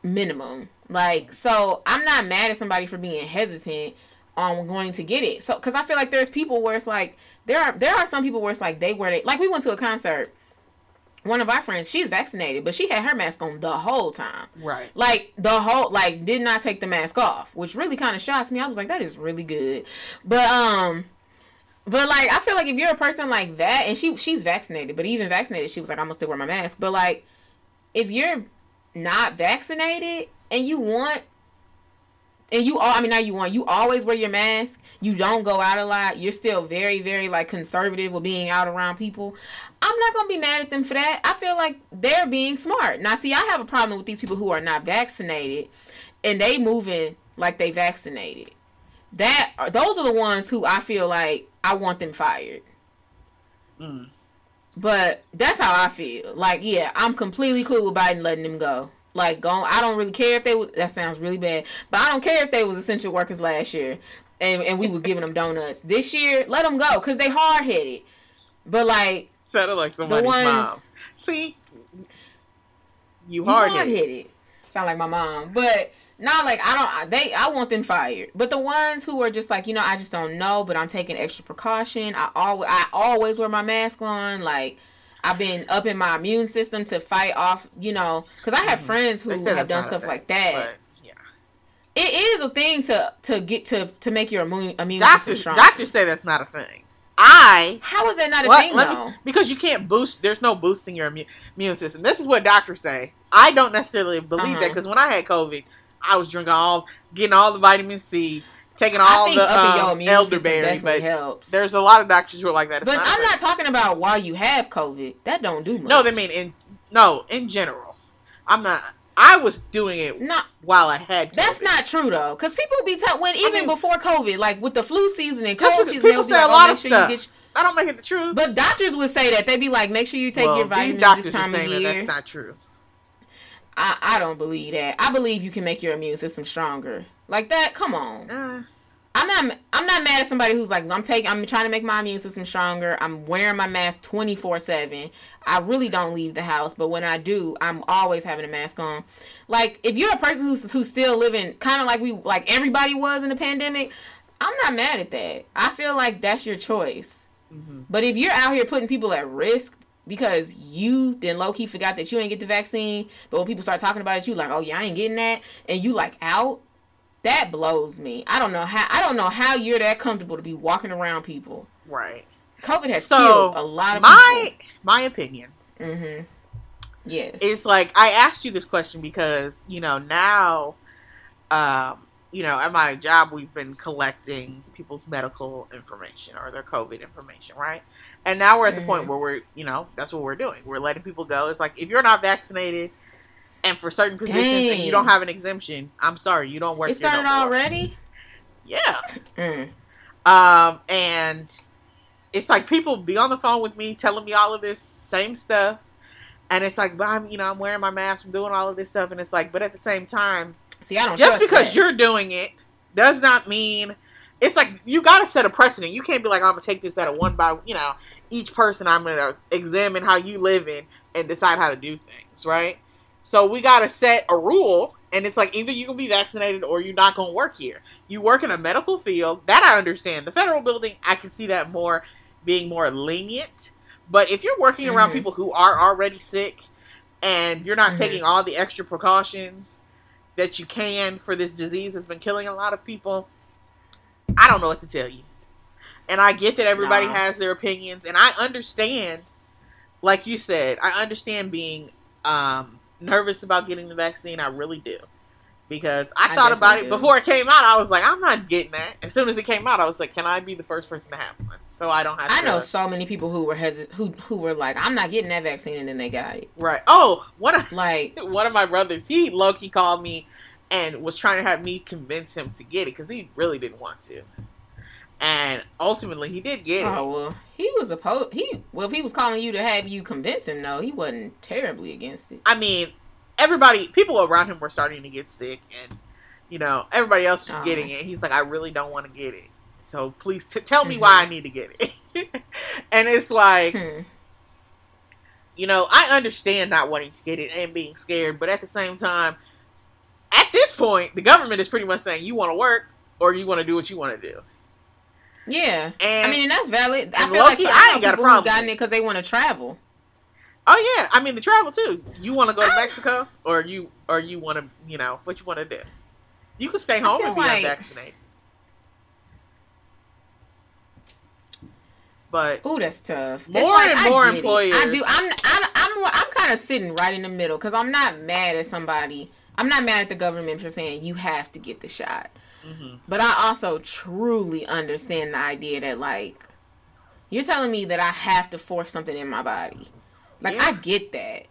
minimum. Like, so I'm not mad at somebody for being hesitant on wanting to get it. So, because I feel like there's people where it's like there are there are some people where it's like they wear they like we went to a concert. One of our friends, she's vaccinated, but she had her mask on the whole time right. like the whole like did not take the mask off which really kind of shocks me i was like that is really good but um but like i feel like if you're a person like that and she she's vaccinated but even vaccinated she was like i'm gonna still wear my mask but like if you're not vaccinated and you want and you all I mean now you want you always wear your mask, you don't go out a lot, you're still very, very like conservative with being out around people. I'm not gonna be mad at them for that. I feel like they're being smart. Now see I have a problem with these people who are not vaccinated and they moving like they vaccinated. That those are the ones who I feel like I want them fired. Mm. But that's how I feel. Like, yeah, I'm completely cool with Biden letting them go. Like, go. I don't really care if they. Was, that sounds really bad, but I don't care if they was essential workers last year, and and we was giving them donuts this year. Let them go because they hard headed. But like, Sounded like somebody's ones- mom. See, you hard headed. Sound like my mom, but not like I don't. They I want them fired. But the ones who are just like you know I just don't know, but I'm taking extra precaution. I always I always wear my mask on. Like I've been up in my immune system to fight off. You know, because I have friends who Mm-hmm. They said have done stuff thing, like that. Yeah. It is a thing to to get to to make your immune immune system Doctors, strong. doctors say that's not a thing. I How is that not a thing Let though? me, because you can't boost. There's no boosting your immune, immune system. This is what doctors say. I don't necessarily believe that Uh-huh. because when I had COVID, I was drinking all, getting all the vitamin C, taking I all the um, elderberry. But helps. there's a lot of doctors who are like that. It's but not I'm not talking about while you have COVID. That don't do much. No, they mean in no in general. I'm not. I was doing it not. while I had. That's not true though, because people be t- when even mean- before COVID, like with the flu season and cold season, people say a lot oh, of sure stuff. I don't make it the truth. But doctors would say that they'd be like, make sure you take well, your these vitamins doctors this are time of saying that year. that's not true. I, I don't believe that. I believe you can make your immune system stronger. Like that, come on. Uh, I'm not I'm not mad at somebody who's like I'm taking I'm trying to make my immune system stronger. I'm wearing my mask 24/7. I really don't leave the house, but when I do, I'm always having a mask on. Like if you're a person who's who's still living kind of like we like everybody was in the pandemic, I'm not mad at that. I feel like that's your choice. mhm. But if you're out here putting people at risk because you then low key forgot that you ain't get the vaccine, but when people start talking about it, you like, oh yeah, I ain't getting that, and you like out, that blows me. I don't know how I don't know how you're that comfortable to be walking around people. Right. COVID has So, killed a lot of My my opinion. Mm-hmm. Yes. it's like I asked you this question because you know now, um, you know at my job we've been collecting people's medical information or their COVID information, right? And now we're at the point Mhm. where we're you know that's what we're doing. We're letting people go. It's like if you're not vaccinated. And for certain positions, and you don't have an exemption, I'm sorry, you don't work. it here no started already. Yeah, Mm. Um, and it's like people be on the phone with me telling me all of this same stuff. And it's like, but I'm, you know, I'm wearing my mask, I'm doing all of this stuff. And it's like, but at the same time, See, I don't just because that. you're doing it does not mean it's like you got to set a precedent. You can't be like, I'm to take this at a one by, you know, each person I'm to examine how you live in and decide how to do things, right? So we got to set a rule. And it's like either you're going to be vaccinated or you're not going to work here. You work in a medical field, that I understand. The federal building, I can see that more being more lenient. But if you're working around Mhm. people who are already sick and you're not Mhm. taking all the extra precautions that you can for this disease that's been killing a lot of people, I don't know what to tell you. And I get that everybody Nah. has their opinions, and I understand, like you said, I understand being um, nervous about getting the vaccine. I really do. Because I, I thought about it do. before it came out. I was like, I'm not getting that. As soon as it came out, I was like, can I be the first person to have one? So I don't have I to. know so many people who were hesit- who who were like, I'm not getting that vaccine, and then they got it. Right. Oh, one of Like, one of my brothers, he low key called me and was trying to have me convince him to get it because he really didn't want to. And ultimately, he did get it. oh well, he was opposed. He well, if he was calling you to have you convince him, no, he wasn't terribly against it. I mean, everybody, people around him were starting to get sick, and you know, everybody else was Oh. getting it. He's like, I really don't want to get it. So please t- tell me why I need to get it. and it's like, Hmm. you know, I understand not wanting to get it and being scared, but at the same time, at this point, the government is pretty much saying you want to work or you want to do what you want to do. Yeah, And I mean, and that's valid. I feel like so, I ain't got a people problem gotten it because they want to travel. oh yeah, I mean the travel too. You want to go to I- Mexico or you or you want to, you know, what you want to do. You can stay home and be like- unvaccinated. But Ooh, that's tough. More like, and I more get it. employers- I do. I'm. I'm. I'm, I'm kind of sitting right in the middle because I'm not mad at somebody. I'm not mad at the government for saying you have to get the shot. Hmm But I also truly understand the idea that like you're telling me that I have to force something in my body. Like Yeah. I get that.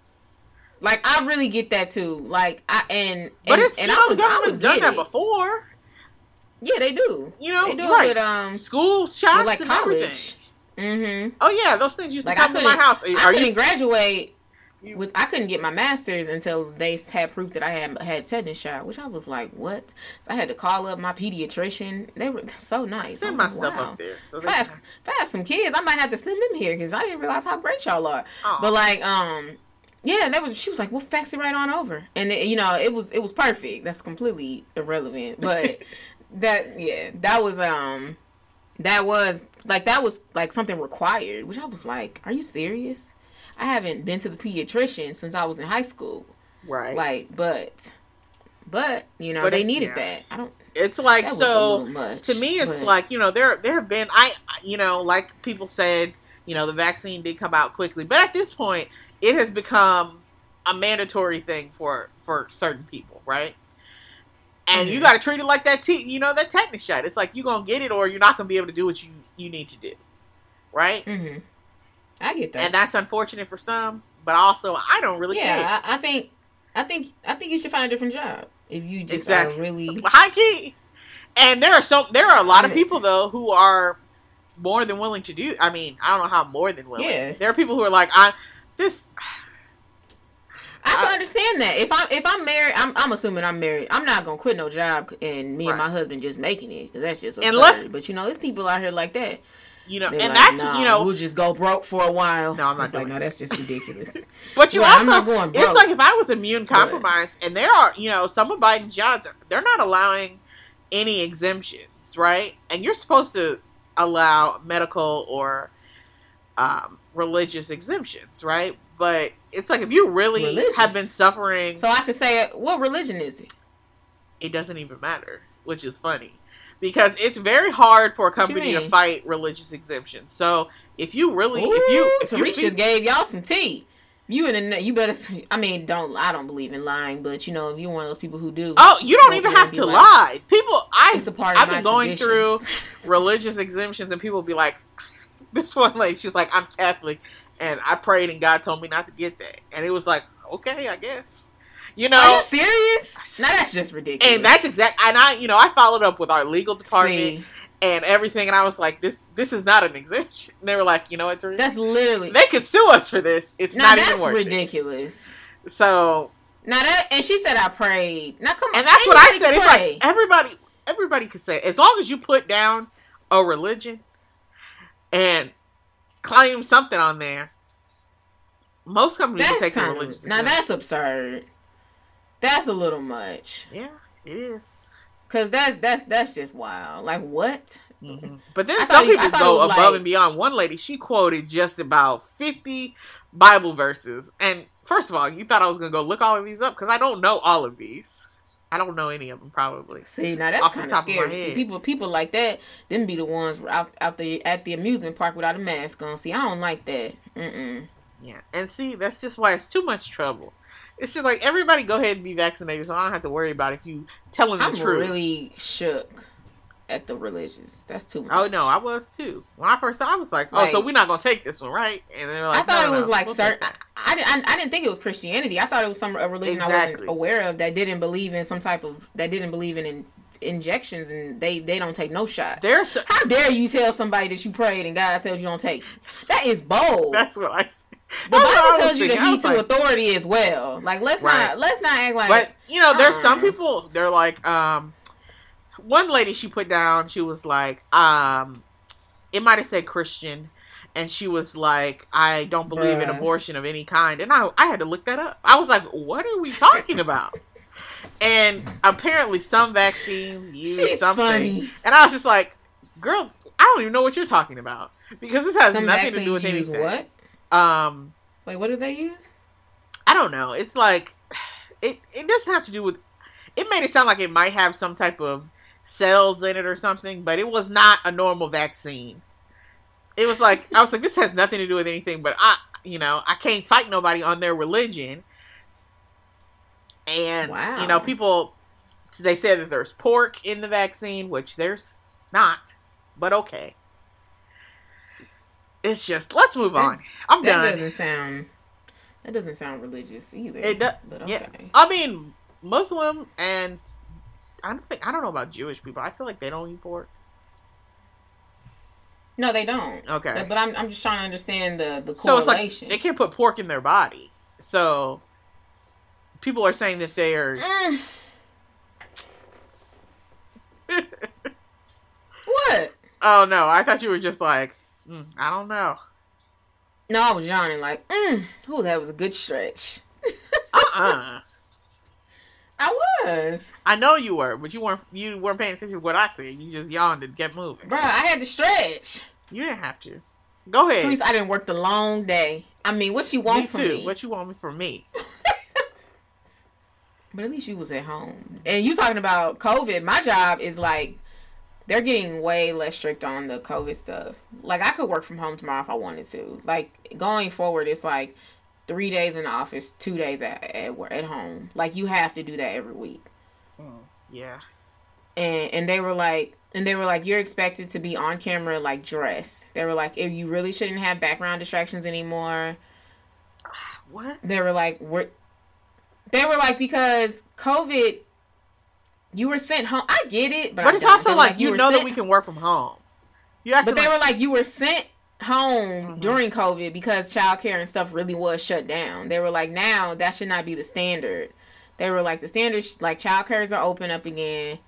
Like I really get that too. Like I and But and, it's and you I know would- the government's done that it. before. Yeah, they do. You know, they do right. it with um School shots like and everything. Mm-hmm. Oh yeah, those things used Like to I come to my house. I Are couldn't you? graduate with. I couldn't get my master's until they had proof that I had had tetanus shot, which I was like, what? So I had to call up my pediatrician. They were so nice. Send I my stuff like, wow. up there. So If I, have, can- if I have some kids, I might have to send them here because I didn't realize how great y'all are. Aw. But like, um, yeah, that was. She was like, "Well, fax it right on over," and it, you know, it was it was perfect. That's completely irrelevant, but that yeah, that was um, that was like that was like something required, which I was like, "Are you serious?" I haven't been to the pediatrician since I was in high school. right. Like, but, but you know, But they needed yeah. that. I don't. it's like so. much, to me it's but- like you know there there have been i you know like people said you know the vaccine did come out quickly but at this point it has become a mandatory thing for for certain people right and you Mhm. got to treat it like that t- you know that tetanus shot it's like you're gonna get it or you're not gonna be able to do what you you need to do right hmm I get that. and that's unfortunate for some but also i don't really care yeah, I, I think, I think, I think you should find a different job if you just Exactly. are really. high key. And there are so there are a lot of people though who are more than willing to do. I mean, I don't know how more than willing. Yeah. There are people who are like, I this. I can I- understand that. If I'm if I'm married, I'm I'm assuming I'm married. I'm not gonna quit no job and me and my husband just making it because that's just absurd. Unless- but you know, there's people out here like that. You know, They're and like, that's nah, you know, we'll just go broke for a while. No, I'm not like, doing no, that's just ridiculous. but you I'm also not going it's like if I was immune compromised, and there are you know some of Biden's jobs they're not allowing any exemptions, right? And you're supposed to allow medical or um, religious exemptions, right? But it's like if you really Religious? have been suffering so I could say, what religion is it? it doesn't even matter, which is funny. Because it's very hard for a company to fight religious exemptions. So if you really, if you, Ooh, if you Tariq feel- just gave y'all some tea. You and the, you better. I mean, don't I don't believe in lying, but you know, if you're one of those people who do, oh, you don't even have to like, lie. People, I, it's a part of I've been going through religious exemptions, and people be like, this one lady, she's like, I'm Catholic, and I prayed, and God told me not to get that, and it was like, okay, I guess, you know. Are you serious? Now that's just ridiculous. and that's exact. And I, you know, I followed up with our legal department See, and everything, and I was like, "This, this is not an exemption." And they were like, "You know what, Tariq? that's literally they could sue us for this. It's now not that's even worth ridiculous. it." So, Now that and she said I prayed. Now come on, and that's what I said. It's pray. like everybody, everybody could say as long as you put down a religion and claim something on there. Most companies will take religious. of now that's absurd. That's a little much yeah, it is. because that's that's that's just wild. Like what? Mhm. But then I some thought people go above like- and beyond. One lady, she quoted just about 50 Bible verses. And first of all, you thought I was going to go look all of these up because I don't know all of these. I don't know any of them, probably. See, now that's kind of top of my scary. See, people people like that, them be the ones out out the at the amusement park without a mask on. See, I don't like that. Mm-mm. Yeah. And see, that's just why it's too much trouble. It's just like everybody go ahead and be vaccinated so I don't have to worry about if you telling the truth. I'm really shook at the religious. That's too much. Oh no, I was too. When I first saw, I was like, "Oh, so we're not gonna take this one, right?" And they were like, I thought "No, it was no, like we'll certain. I, I, didn't- I didn't think it was Christianity. I thought it was some a religion I wasn't aware of that didn't believe in some type of that didn't believe in, in injections and they they don't take no shots. There's so- How dare you tell somebody that you prayed and God tells you don't take? That is bold. that's what I said. The Bible tells you to heed to like, authority as well. Like let's Right. not let's not act like But you know, there's some Uh. people. They're like, um, one lady she put down. She was like, um, it might have said Christian, and she was like, I don't believe in abortion of any kind. And I, I had to look that up. I was like, what are we talking about? and apparently, some vaccines use she's something. funny. And I was just like, girl, I don't even know what you're talking about because this has Some nothing to do with anything. what? Um, Wait, what do they use? I don't know. It's like it it doesn't have to do with it made it sound like it might have some type of cells in it or something, but it was not a normal vaccine. It was like I was like this has nothing to do with anything, but I you know, I can't fight nobody on their religion. and Wow. you know people they said that there's pork in the vaccine, which there's not, but okay. It's just let's move That- on. I'm That done. doesn't sound. That doesn't sound religious either. It does. But Yeah. I mean, Muslim and I don't think I don't know about Jewish people. I feel like they don't eat pork. No, they don't. Okay. But, but I'm I'm just trying to understand the the So it's like correlation. they can't put pork in their body. So people are saying that there's Mm. what? Oh no, I thought you were just like, mm, I don't know. No, I was yawning like, mm, oh, that was a good stretch. Uh-uh. I was, I know you were, but you weren't you weren't paying attention to what I said. You just yawned and kept moving. bro. I had to stretch. You didn't have to. Go ahead. Please, I didn't work the long day. I mean, what you want me from too. me? What you want me from me? But at least you was at home. And you talking about COVID. My job is like they're getting way less strict on the COVID stuff. Like I could work from home tomorrow if I wanted to. Like going forward, it's like three days in the office, two days at at, at home. Like you have to do that every week. Mm, yeah. And and they were like and they were like you're expected to be on camera like dressed. They were like if you really shouldn't have background distractions anymore. What? They were like, we're. They were like because COVID, you were sent home. I get it, but But it's also were like you were know that we can work from home. You But they like, were like you were sent home Mhm. during COVID because childcare and stuff really was shut down. They were like now that should not be the standard. They were like the standard like childcares are open up again.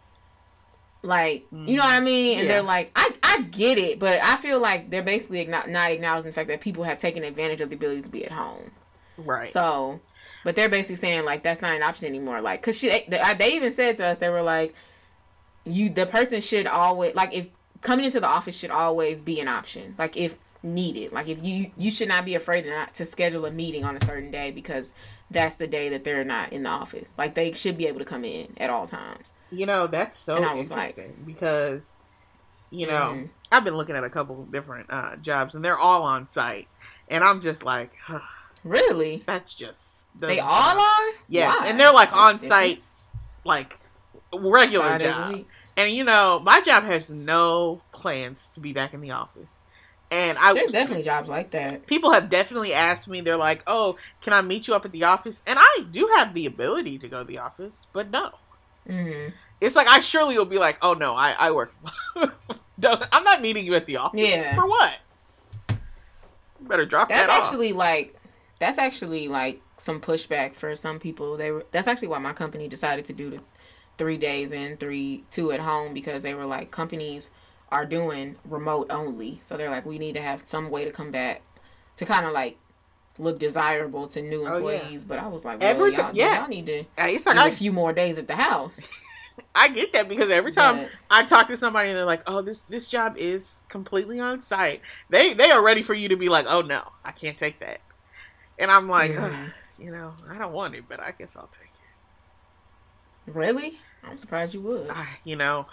Like you know what I mean, and Yeah. they're like, I I get it, but I feel like they're basically not acknowledging the fact that people have taken advantage of the ability to be at home. right. So, but they're basically saying like that's not an option anymore. Like, cause she, they, they even said to us, they were like, you, the person should always like if coming into the office should always be an option. Like if needed, like if you you should not be afraid to not to schedule a meeting on a certain day because that's the day that they're not in the office. Like they should be able to come in at all times. you know that's so And I was like- interesting because you know Mhm. I've been looking at a couple different uh, jobs and they're all on site, and I'm just like, Really, that's just they all are. Yes, Why? and they're like on site, like regular job. And you know, my job has no plans to be back in the office. And I There's definitely jobs like that. people have definitely asked me. They're like, "Oh, can I meet you up at the office?" And I do have the ability to go to the office, but no. hmm It's like I surely will be like, "Oh no, I I work. I'm not meeting you at the office Yeah. for what." You better drop That's that off. That's actually like that's actually like some pushback for some people. They were that's actually why my company decided to do the three days in, three two at home because they were like companies are doing remote only. So they're like, we need to have some way to come back to kind of like look desirable to new Oh, yeah. employees. But I was like, well, Every y'all, ti- yeah. y'all need to Uh, It's like a I, few more days at the house. I get that because every time But- I talk to somebody and they're like, "Oh, this this job is completely on site," they they are ready for you to be like, "Oh no, I can't take that," and I'm like. "Ugh, you know, I don't want it, but I guess I'll take it. really, I'm surprised you would. I, you know,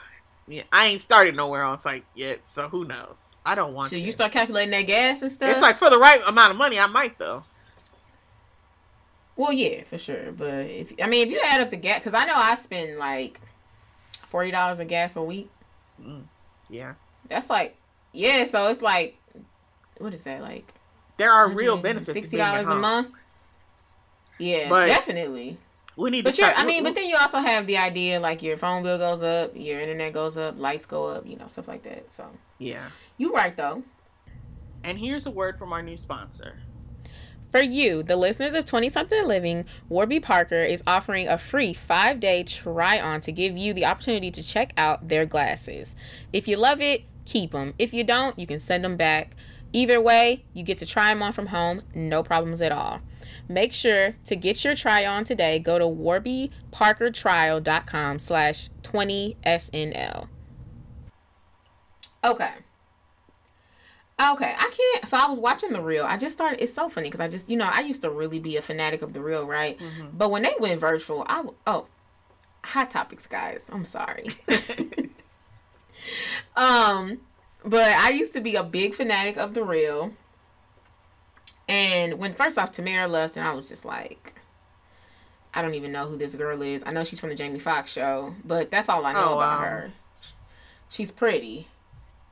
I ain't started nowhere on site yet, so who knows? I don't want So to. you start calculating that gas and stuff. it's like for the right amount of money, I might though. Well, yeah, for sure. But if I mean, if you add up the gas, because I know I spend like forty dollars of gas a week. Mm, yeah, That's like, yeah. So it's like, what is that like? There are real benefits. Sixty dollars a month. Yeah, But- definitely. We need But to start. I mean, we- but then you also have the idea like your phone bill goes up, your internet goes up, lights go up, you know, stuff like that. So yeah. you right though. And here's a word from our new sponsor. For you, the listeners of 20 something living, Warby Parker is offering a free five day try on to give you the opportunity to check out their glasses. If you love it, keep them. If you don't, you can send them back. Either way, you get to try them on from home, no problems at all. Make sure to get your try on today. Go to warbyparkertrial.com slash 20SNL. Okay. Okay, I can't. So I was watching the Real. I just started. It's so funny because I just, you know, I used to really be a fanatic of the Real, right? But when they went virtual, I oh, hot topics, guys. I'm sorry. um, but I used to be a big fanatic of the real. And when first off Tamera left, and I was just like, I don't even know who this girl is. I know she's from the Jamie Foxx show, but that's all I know Oh, about wow. her. She's pretty.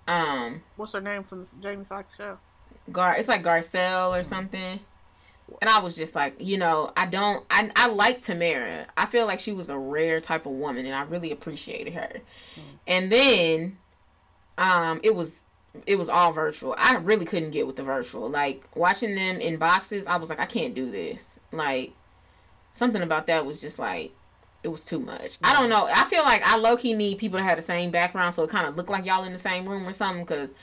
Um, What's her name from the Jamie Foxx show? Gar, it's like Garcelle or something. And I was just like, you know, I don't, I, I like Tamera. I feel like she was a rare type of woman, and I really appreciated her. And then, um, it was, it was all virtual. I really couldn't get with the virtual. Like watching them in boxes, I was like, I can't do this. Like something about that was just like, it was too much. I don't know. I feel like I low key need people to have the same background, so it kind of looked like y'all in the same room or something, because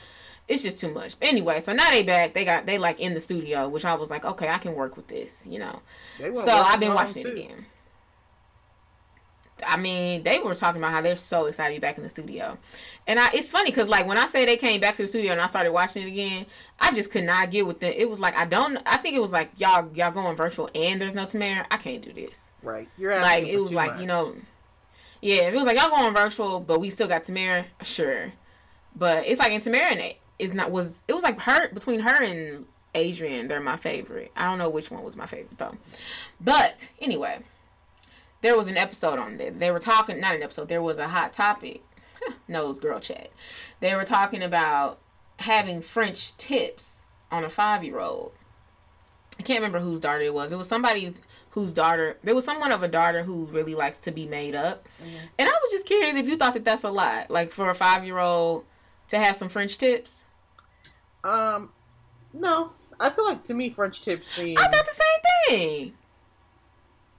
it's just too much. Anyway, so now they back. They got they like in the studio, which I was like, okay, I can work with this, you know. So I've been watching too. it again. I mean, they were talking about how they're so excited to be back in the studio, and I, it's funny because like when I say they came back to the studio and I started watching it again, I just could not get with it. It was like I don't. I think it was like y'all y'all going virtual and there's no Tamera. I can't do this. Right. You're asking. Like it was like you know, yeah. If it was like y'all going virtual, but we still got Tamera, sure. But it's like in Tamera and it is not was it was like her between her and Adrienne. They're my favorite. I don't know which one was my favorite though. But anyway, there was an episode on there. They were talking, not an episode. There was a hot topic. no, it was girl chat. They were talking about having French tips on a five year old. I can't remember whose daughter it was. It was somebody's whose daughter. There was someone of a daughter who really likes to be made up, and I was just curious if you thought that that's a lot, like for a five year old to have some French tips. Um, no. I feel like to me French tips seem I thought the same thing.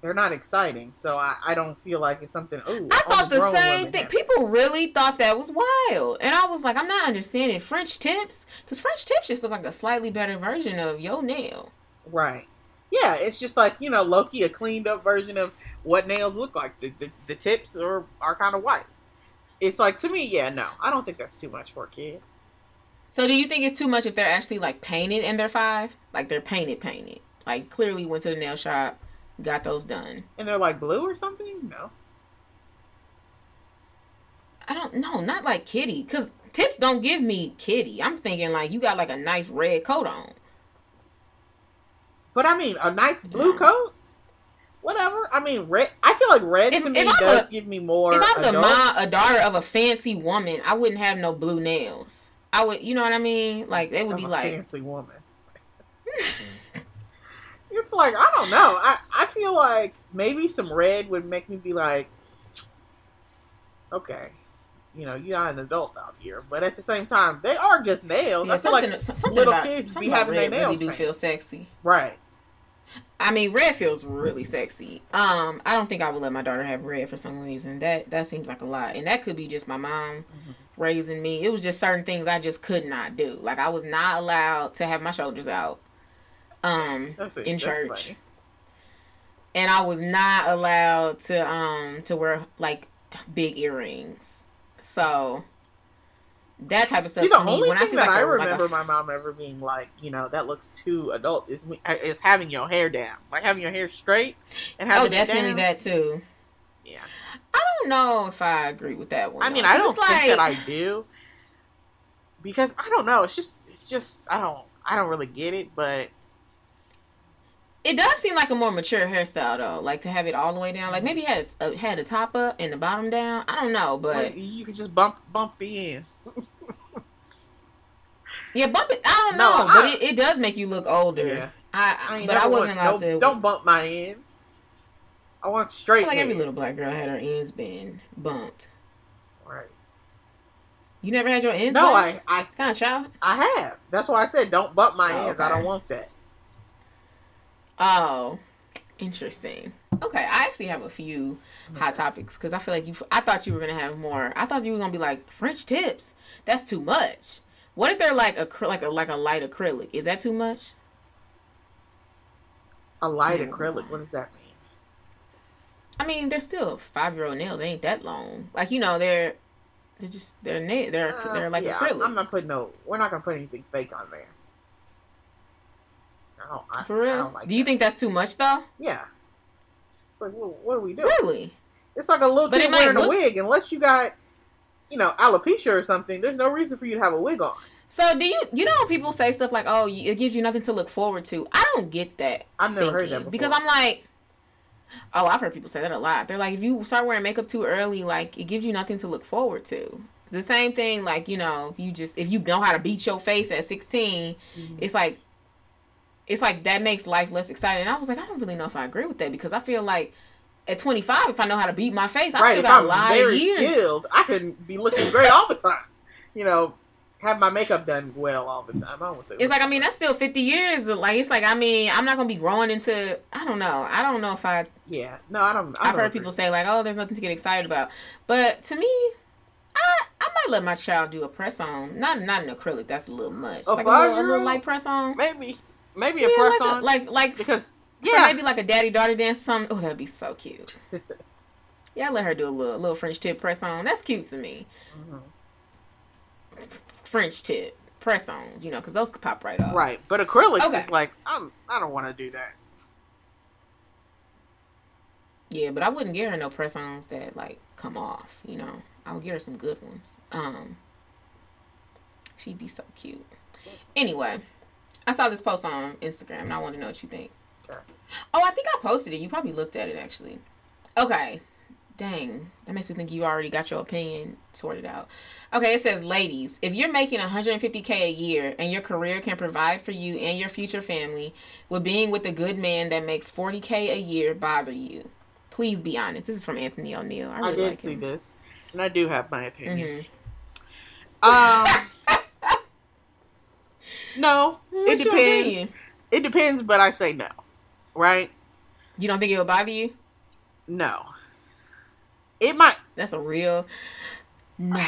They're not exciting, so I, I don't feel like it's something. Ooh, I thought the same thing. People really thought that was wild, and I was like, I'm not understanding French tips because French tips just look like a slightly better version of yo nail. Right. Yeah, it's just like you know, low key, a cleaned up version of what nails look like. The the, the tips are are kind of white. It's like to me, yeah, no, I don't think that's too much for a kid. So, do you think it's too much if they're actually like painted and they're five? Like they're painted, painted. Like clearly went to the nail shop, got those done. And they're like blue or something. No. I don't know, not like kitty, because tips don't give me kitty. I'm thinking like you got like a nice red coat on. But I mean, a nice blue Yeah. coat. Whatever. I mean, red. I feel like red If- to me I'm does a- give me more. if I'm the mom, a daughter of a fancy woman, I wouldn't have no blue nails. I would, you know what I mean? Like they would of be a like, fancy woman. it's like I don't know. I I feel like maybe some red would make me be like, okay, you know, you're not an adult out here. But at the same time, they are just nails. yeah, I feel like something little about, kids be having their red really do feel sexy. right. I mean, red feels really sexy. Um, I don't think I would let my daughter have red for some reason. That that seems like a lot, and that could be just my mom Mm-hmm. raising me. It was just certain things I just could not do. Like I was not allowed to have my shoulders out. Um, That's in church. funny. and I was not allowed to um to wear like big earrings. So that type of stuff See, the me only when I thing see that like I a, like a- remember my mom ever being like, you know, that looks too adult is is having your hair down, like having your hair straight and oh having it definitely down. that too. Yeah. I don't know if I agree with that one. I mean, though, I don't think that I do because I don't know. It's just, it's just, I don't, I don't really get it. But It does seem like a more mature hairstyle though, like to have it all the way down. Like maybe it had a, had the top up and the bottom down. I don't know, but like, you could just bump, bump the end. yeah, bump it. I don't No, know, I- but it, it does make you look older. Yeah. I, I ain't but I wasn't allowed don't, to. don't bump my ends. I want I straight feel like every little black girl had her ends been bumped. Right. You never had your ends No, bumped? I, I, Kind of child. I have. That's why I said don't bump my Oh, ends. I don't want that. Oh, interesting. Okay, I actually have a few hot topics because I feel like you. I thought you were gonna have more. I thought you were gonna be like French tips. That's too much. What if they're like a like a like a light acrylic? Is that too much? A light Never acrylic. What does that mean? I mean, they're still five year old nails. They ain't that long. Like you know, they're they're just they're na- they're Uh, they're like yeah, acrylics. I'm not putting no. We're not gonna put anything fake on there. I don't, I, For I real? don't like Do you that. think that's too much though? Yeah. Like, what, what are we doing? Really? It's like a little But kid wearing a wig. Unless you got, you know, alopecia or something, there's no reason for you to have a wig on. So do you you know people say stuff like oh it gives you nothing to look forward to? I don't get that. I've never heard that before. because I'm like, Oh, I've heard people say that a lot. They're like, if you start wearing makeup too early, like it gives you nothing to look forward to. The same thing, like you know, if you just if you know how to beat your face at 16, Mhm. it's like it's like that makes life less exciting. And I was like, I don't really know if I agree with that because I feel like at 25, if I know how to beat my face, I right. still If got a I'm lot very of years. skilled, I can be looking great all the time. You know, have my makeup done well all the time. I won't say It's like I mean that's still 50 years. Like it's like I mean I'm not gonna be growing into I don't know I don't know if I yeah. No, I don't. I I've don't heard agree. people say like, "Oh, there's nothing to get excited about," but to me, I I might let my child do a press on. Not not an acrylic. That's a little much. A like a little, a little light press on. maybe maybe a Yeah, press like, a- on like like because yeah, maybe like a daddy daughter dance. Some oh that'd be so cute. yeah, I let her do a little little French tip press on. That's cute to me. Mhm. French tip press ons, you know, because those could pop right off. right. But acrylics Okay. is like I'm. I don't want to do that. Yeah, but I wouldn't get her no press ons that like come off. You know, I would get her some good ones. Um, she'd be so cute. Anyway, I saw this post on Instagram and I want to know what you think. Sure. Oh, I think I posted it. You probably looked at it actually. Okay. Dang, that makes me think you already got your opinion sorted out. Okay, it says, ladies, if you're making 150k a year and your career can provide for you and your future family, would being with a good man that makes 40k a year bother you? Please be honest. This is from Anthony ONeal. I, I, really did like see this, and I do have my opinion. Mhm. Um, no, What's it depends. It depends, but I say no. Right? You don't think it would bother you? No. It might. That's a real no.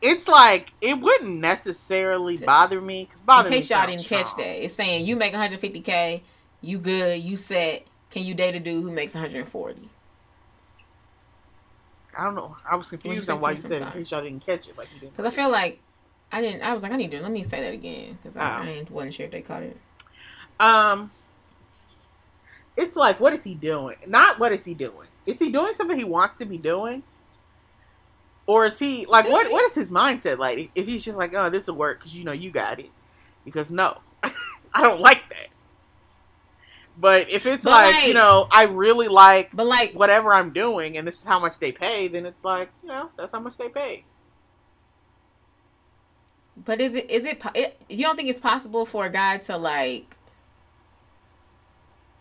It's like it wouldn't necessarily bother me because bother In case me y'all didn't catch that, it's saying you make 150k, you good, you set. Can you date a dude who makes 140? I don't know. I was confused on why you said in case y'all didn't catch it. Like. Because I feel like I didn't. I was like, I need to let me say that again because I, Oh. I wasn't sure if they caught it. Um, it's like, what is he doing? Not what is he doing? Is he doing something he wants to be doing? Or is he like what? What is his mindset like? If he's just like, oh, this will work because you know you got it. Because no, I don't like that. But if it's But, like, like- you know, I really like, But, like- whatever I'm doing, and this is how much they pay, then it's like, you know, that's how much they pay. But is it is it, it? You don't think it's possible for a guy to like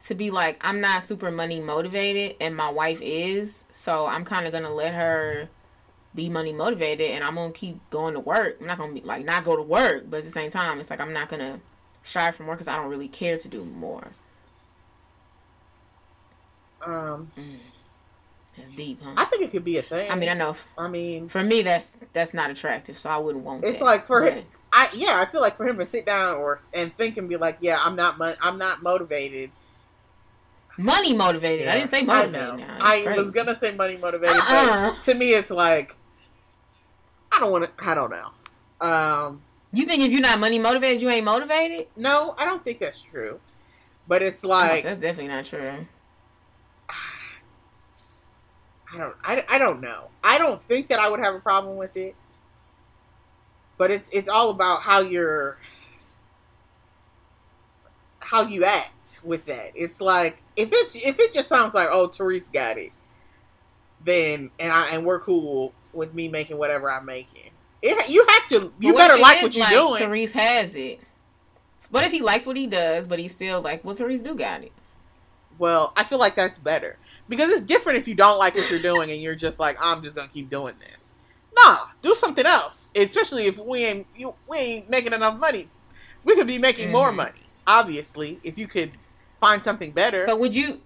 to be like, I'm not super money motivated, and my wife is, so I'm kind of gonna let her be money motivated, and I'm gonna keep going to work. I'm not gonna be like not go to work, but at the same time, it's like I'm not gonna strive for more because I don't really care to do more. Um, Deep, huh? I think it could be a thing. I mean, I know I mean, for me that's that's not attractive, so I wouldn't want It's that. like for But- him- I yeah, I feel like for him to sit down or and think and be like, yeah, I'm not mo- I'm not motivated. money motivated. I didn't say I motivated. know. now. I was gonna say money motivated, Uh-uh. but to me, it's like I don't want to. I don't know. Um, You think if you're not money motivated, you ain't motivated? no, I don't think that's true. But it's No, like that's definitely not true. I don't. I, I don't know. I don't think that I would have a problem with it. But it's it's all about how you're how you act with that. It's like if it's if it just sounds like oh Therese got it, then and I and we're cool with me making whatever I'm making. It, you have to. You better like what you're doing. Therese has it. What if he likes what he does, but he's still like, well, Therese do got it. Well, I feel like that's better because it's different if you don't like what you're doing and you're just like, I'm just gonna keep doing this. Nah, do something else. Especially if we ain't you, we ain't making enough money. We could be making more Mhm. money. Obviously, if you could find something better. So would you?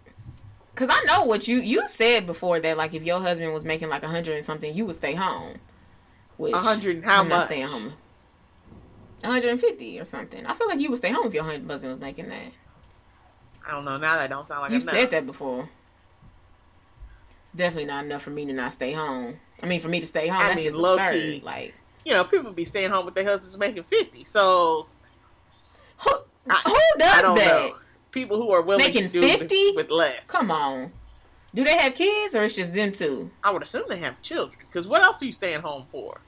Because I know what you you said before that like if your husband was making like a hundred and something, you would stay home. Which a hundred and how I'm much? not home. 150 or something. I feel like you would stay home if your husband was making that. I don't know. Now that don't sound like you enough. said that before. It's definitely not enough for me to not stay home. I mean, for me to stay home, I that's mean, just low absurd. key. Like, You know, people be staying home with their husbands making fifty. So who I- who does I don't that? know. People who are willing Making to do 50? with less. Come on. Do they have kids or it's just them two, I would assume they have children. Because what else are you staying home for?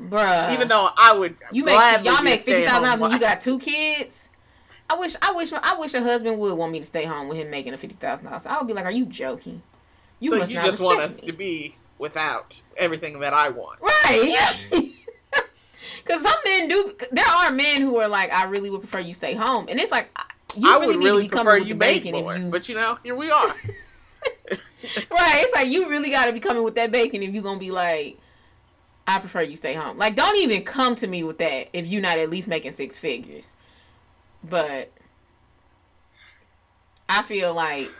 bruh? Even though I would you make y'all make fifty thousand dollars when you got two kids. I wish, I wish, I wish a husband would want me to stay home with him making a fifty thousand dollars. I would be like, "Are you joking? You so you just want us me. to be without everything that I want, right? Because some men do. There are men who are like, "I really would prefer you stay home," and it's like, you I really would really prefer you bacon more. You... But you know, here we are. right? It's like you really got to be coming with that bacon if you're gonna be like, I prefer you stay home. Like, don't even come to me with that if you're not at least making six figures. But I feel like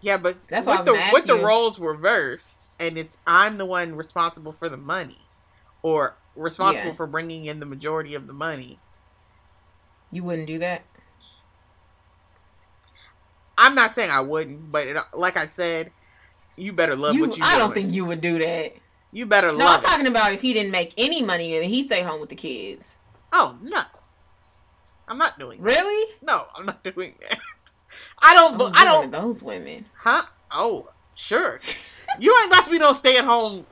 yeah, but that's with the with the roles reversed, and it's I'm the one responsible for the money, or responsible yeah. for bringing in the majority of the money. You wouldn't do that. I'm not saying I wouldn't, but it, like I said, you better love you, what you. I don't think you would do that. You better love. no, I'm talking about if he didn't make any money and he stayed home with the kids. Oh no, I'm not doing. That. Really? No, I'm not doing that. I don't. Oh, I don't. Those women. Huh? Oh, sure. you ain't about to be no stay at home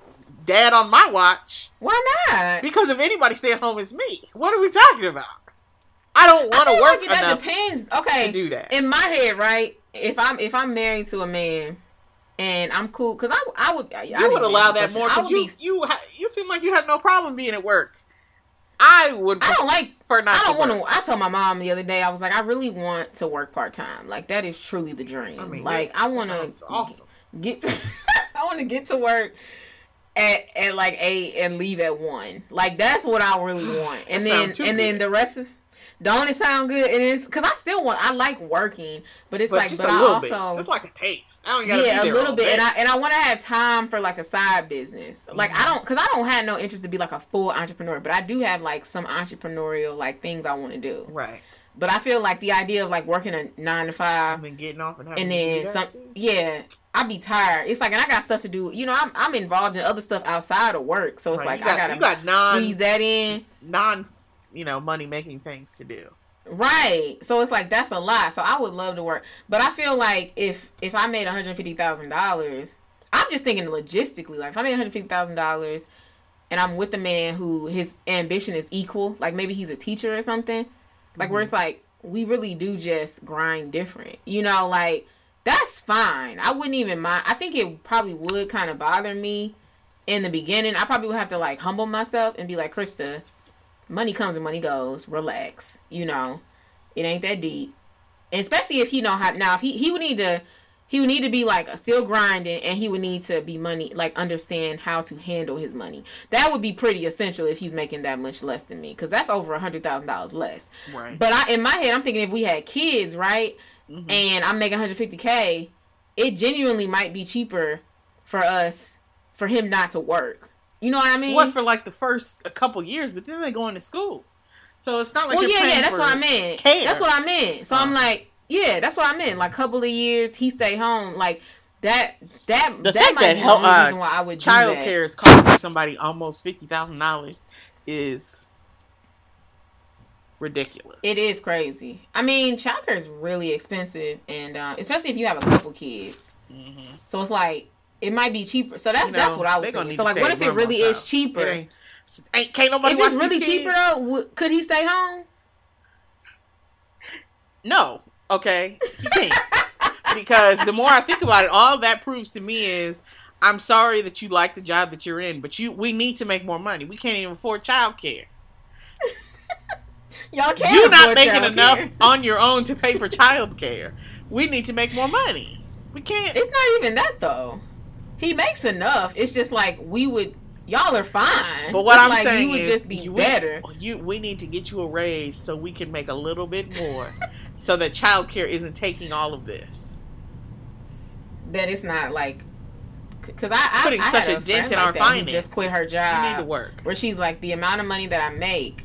dad on my watch. Why not? Because if anybody stay at home, it's me. What are we talking about? I don't want to work like that depends. Okay, to do that in my head, right? If I'm if I'm married to a man and I'm cool because I I would I you would allow that more because you be, you you seem like you have no problem being at work. I would. I don't like. For not I don't want to. I told my mom the other day. I was like, I really want to work part time. Like that is truly the dream. I mean, like I want to awesome. get. I want to get to work at, at like eight and leave at one. Like that's what I really want. And then and good. then the rest of don't it sound good? And It is because I still want. I like working, but it's but like, but I also bit. just like a taste. I don't yeah, a little bit, day. and I and I want to have time for like a side business. Like mm-hmm. I don't, because I don't have no interest to be like a full entrepreneur, but I do have like some entrepreneurial like things I want to do. Right. But I feel like the idea of like working a nine to five, and then getting off and, and then some, yeah, I'd be tired. It's like, and I got stuff to do. You know, I'm I'm involved in other stuff outside of work, so it's right. like got, I gotta got non, squeeze that in. Non you know, money making things to do. Right. So it's like that's a lot. So I would love to work. But I feel like if if I made $150,000, I'm just thinking logistically. Like if I made $150,000 and I'm with a man who his ambition is equal, like maybe he's a teacher or something, like mm-hmm. where it's like we really do just grind different. You know, like that's fine. I wouldn't even mind. I think it probably would kind of bother me in the beginning. I probably would have to like humble myself and be like, Krista, money comes and money goes. Relax. You know, it ain't that deep. And especially if he know how now if he he would need to he would need to be like still grinding and he would need to be money like understand how to handle his money that would be pretty essential if he's making that much less than me because that's over a hundred thousand dollars less right but i in my head i'm thinking if we had kids right mm-hmm. and i'm making 150k it genuinely might be cheaper for us for him not to work you know what I mean? What for like the first a couple years, but then they go into school, so it's not like well, yeah, yeah. That's what I meant. Care. That's what I meant. So I'm like, yeah, that's what I meant. Like couple of years, he stay home. Like that. That the that might that be help, the reason why I would. Child care is costing somebody almost fifty thousand dollars. Is ridiculous. It is crazy. I mean, childcare is really expensive, and uh, especially if you have a couple kids. Mm-hmm. So it's like it might be cheaper. So that's you know, that's what I was thinking. So like, what if it really is cheaper? Ain't, ain't, can't nobody. If it's really cheaper though, w- could he stay home? No. Okay, he can't. because the more I think about it, all that proves to me is I'm sorry that you like the job that you're in, but you we need to make more money. We can't even afford childcare. Y'all can't. You're not making enough on your own to pay for childcare. We need to make more money. We can't. It's not even that though. He makes enough. It's just like we would. Y'all are fine. But what I'm like, saying you would is, just be we, better. You, we need to get you a raise so we can make a little bit more, so that childcare isn't taking all of this. That it's not like because I, putting I, such a, a dent in like our finances. Just quit her job. You need to work. Where she's like, the amount of money that I make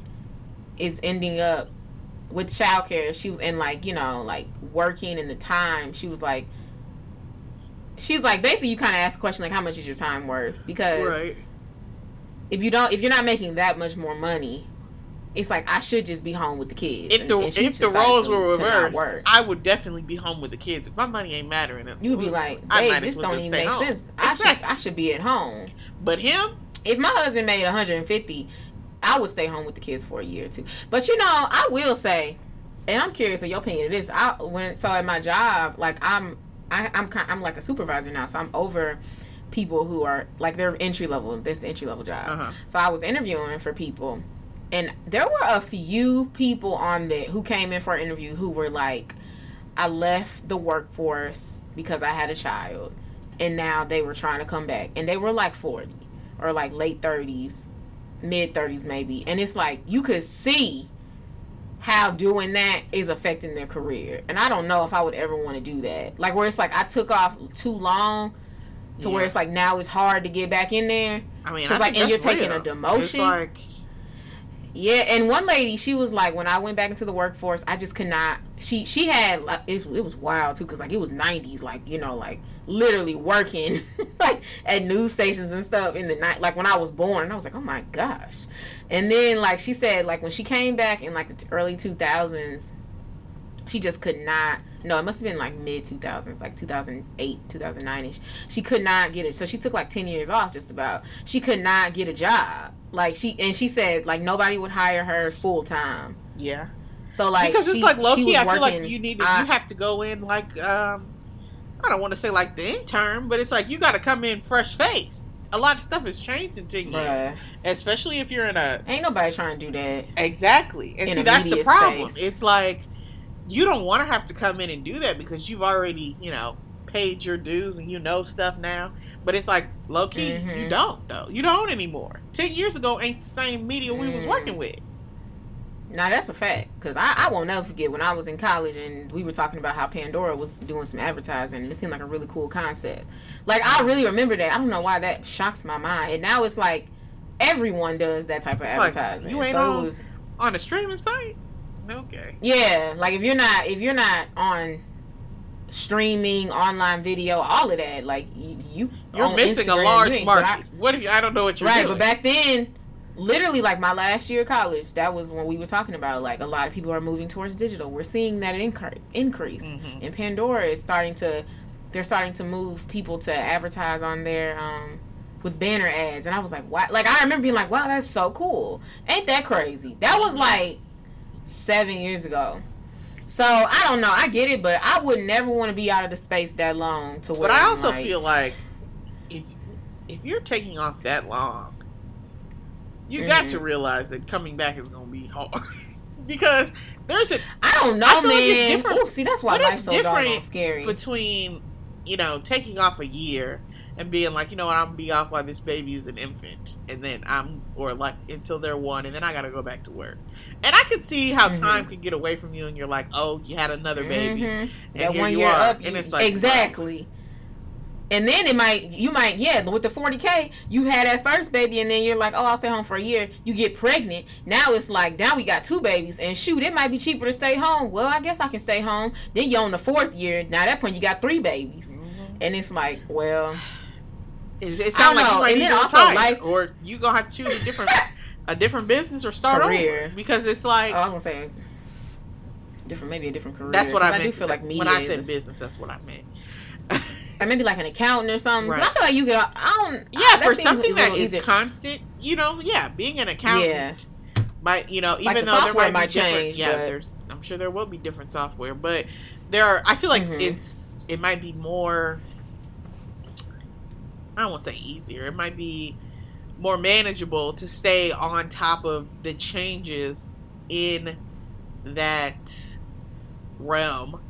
is ending up with childcare. She was in like you know like working in the time. She was like she's like basically you kind of ask the question like how much is your time worth because right. if you don't if you're not making that much more money it's like I should just be home with the kids. If the and, if the roles to, were reversed, I would definitely be home with the kids. If my money ain't mattering, you would be mm, like, "Hey, this don't even make home. sense. Exactly. I should I should be at home." But him, if my husband made 150, I would stay home with the kids for a year or two. But you know, I will say, and I'm curious of your opinion of this. I when so at my job, like I'm I, I'm kind, I'm like a supervisor now, so I'm over people who are like they're entry level. This entry level job. Uh-huh. So I was interviewing for people, and there were a few people on there who came in for an interview who were like, I left the workforce because I had a child, and now they were trying to come back, and they were like forty or like late thirties, mid thirties maybe, and it's like you could see how doing that is affecting their career. And I don't know if I would ever want to do that. Like where it's like I took off too long to where it's like now it's hard to get back in there. I mean, I like, and you're taking a demotion? It's like Yeah, and one lady, she was like, when I went back into the workforce, I just could not. She she had like it, it was wild too, cause like it was '90s, like you know, like literally working like at news stations and stuff in the night, like when I was born. I was like, oh my gosh. And then like she said, like when she came back in like the early 2000s, she just could not. No, it must have been like mid 2000s, like 2008, 2009 ish. She could not get it. So she took like 10 years off, just about. She could not get a job. Like she and she said like nobody would hire her full time. yeah, So like because it's she- like low key, was I feel like you need to, I- you have to go in like um, I don't want to say like the intern, but it's like you got to come in fresh faced. A lot of stuff has changed in ten years, Bruh, especially if you're in a ain't nobody trying to do that. Exactly. And see, that's the problem. space. It's like you don't want to have to come in and do that because you've already, you know, paid your dues and you know stuff now. But it's like low key, you Mhm. don't though. You don't anymore. Ten years ago ain't the same media we was Mm. working with. Now that's a fact because I, I won't ever forget when I was in college and we were talking about how Pandora was doing some advertising. and It seemed like a really cool concept. Like I really remember that. I don't know why that shocks my mind. And now it's like everyone does that type of It's like, advertising. you ain't so on- was On a streaming site? Okay. yeah. Like if you're not if you're not on streaming, online video, all of that, like you, you You're missing Instagram, a large but I- market. what you, I don't know what you're right, doing. but back then, literally like my last year of college, that was when we were talking about like a lot of people are moving towards digital. We're seeing that incre- increase. Mhm. And Pandora is starting to they're starting to move people to advertise on their um with banner ads and I was like, "Wow." Like I remember being like, "Wow, that's so cool." Ain't that crazy? That was like 7 years ago. So, I don't know. I get it, but I would never want to be out of the space that long to where But I also like, feel like if if you're taking off that long, you got Mhm. to realize that coming back is going to be hard because there's a I don't know, I man. like it's different- Ooh, see, that's why it's life's so different scary. between you know taking off a year and being like you know what I'm gonna be off while this baby is an infant and then I'm or like until they're one and then I got to go back to work and I could see how Mhm. time can get away from you and you're like oh you had another baby Mhm. and That here one you year are up, and it's like exactly. And then it might, you might, yeah, with the 40K, you had that first baby, and then you're like, oh, I'll stay home for a year. You get pregnant. Now it's like, now we got two babies, and shoot, it might be cheaper to stay home. Well, I guess I can stay home. Then you're on the fourth year. Now at that point, you got three babies. Mhm. And it's like, well, It, it sounds like you might and need then to retire, like- or you gonna have to choose a different a different business or start Career. over because it's like oh, I was gonna say, different, maybe a different career. that's what I I meant. do feel like media when I said is- business, that's what I meant. Or maybe like an accountant or something. Right. I feel like you could, I don't, yeah, that for something that is that easier. constant, you know, yeah, being an accountant. Might you know even Like the though there might, might be different, change, yeah, but- there's I'm sure there will be different software, but there are. I feel like Mhm. it's it might be more. I don't want to say easier. It might be more manageable to stay on top of the changes in that realm.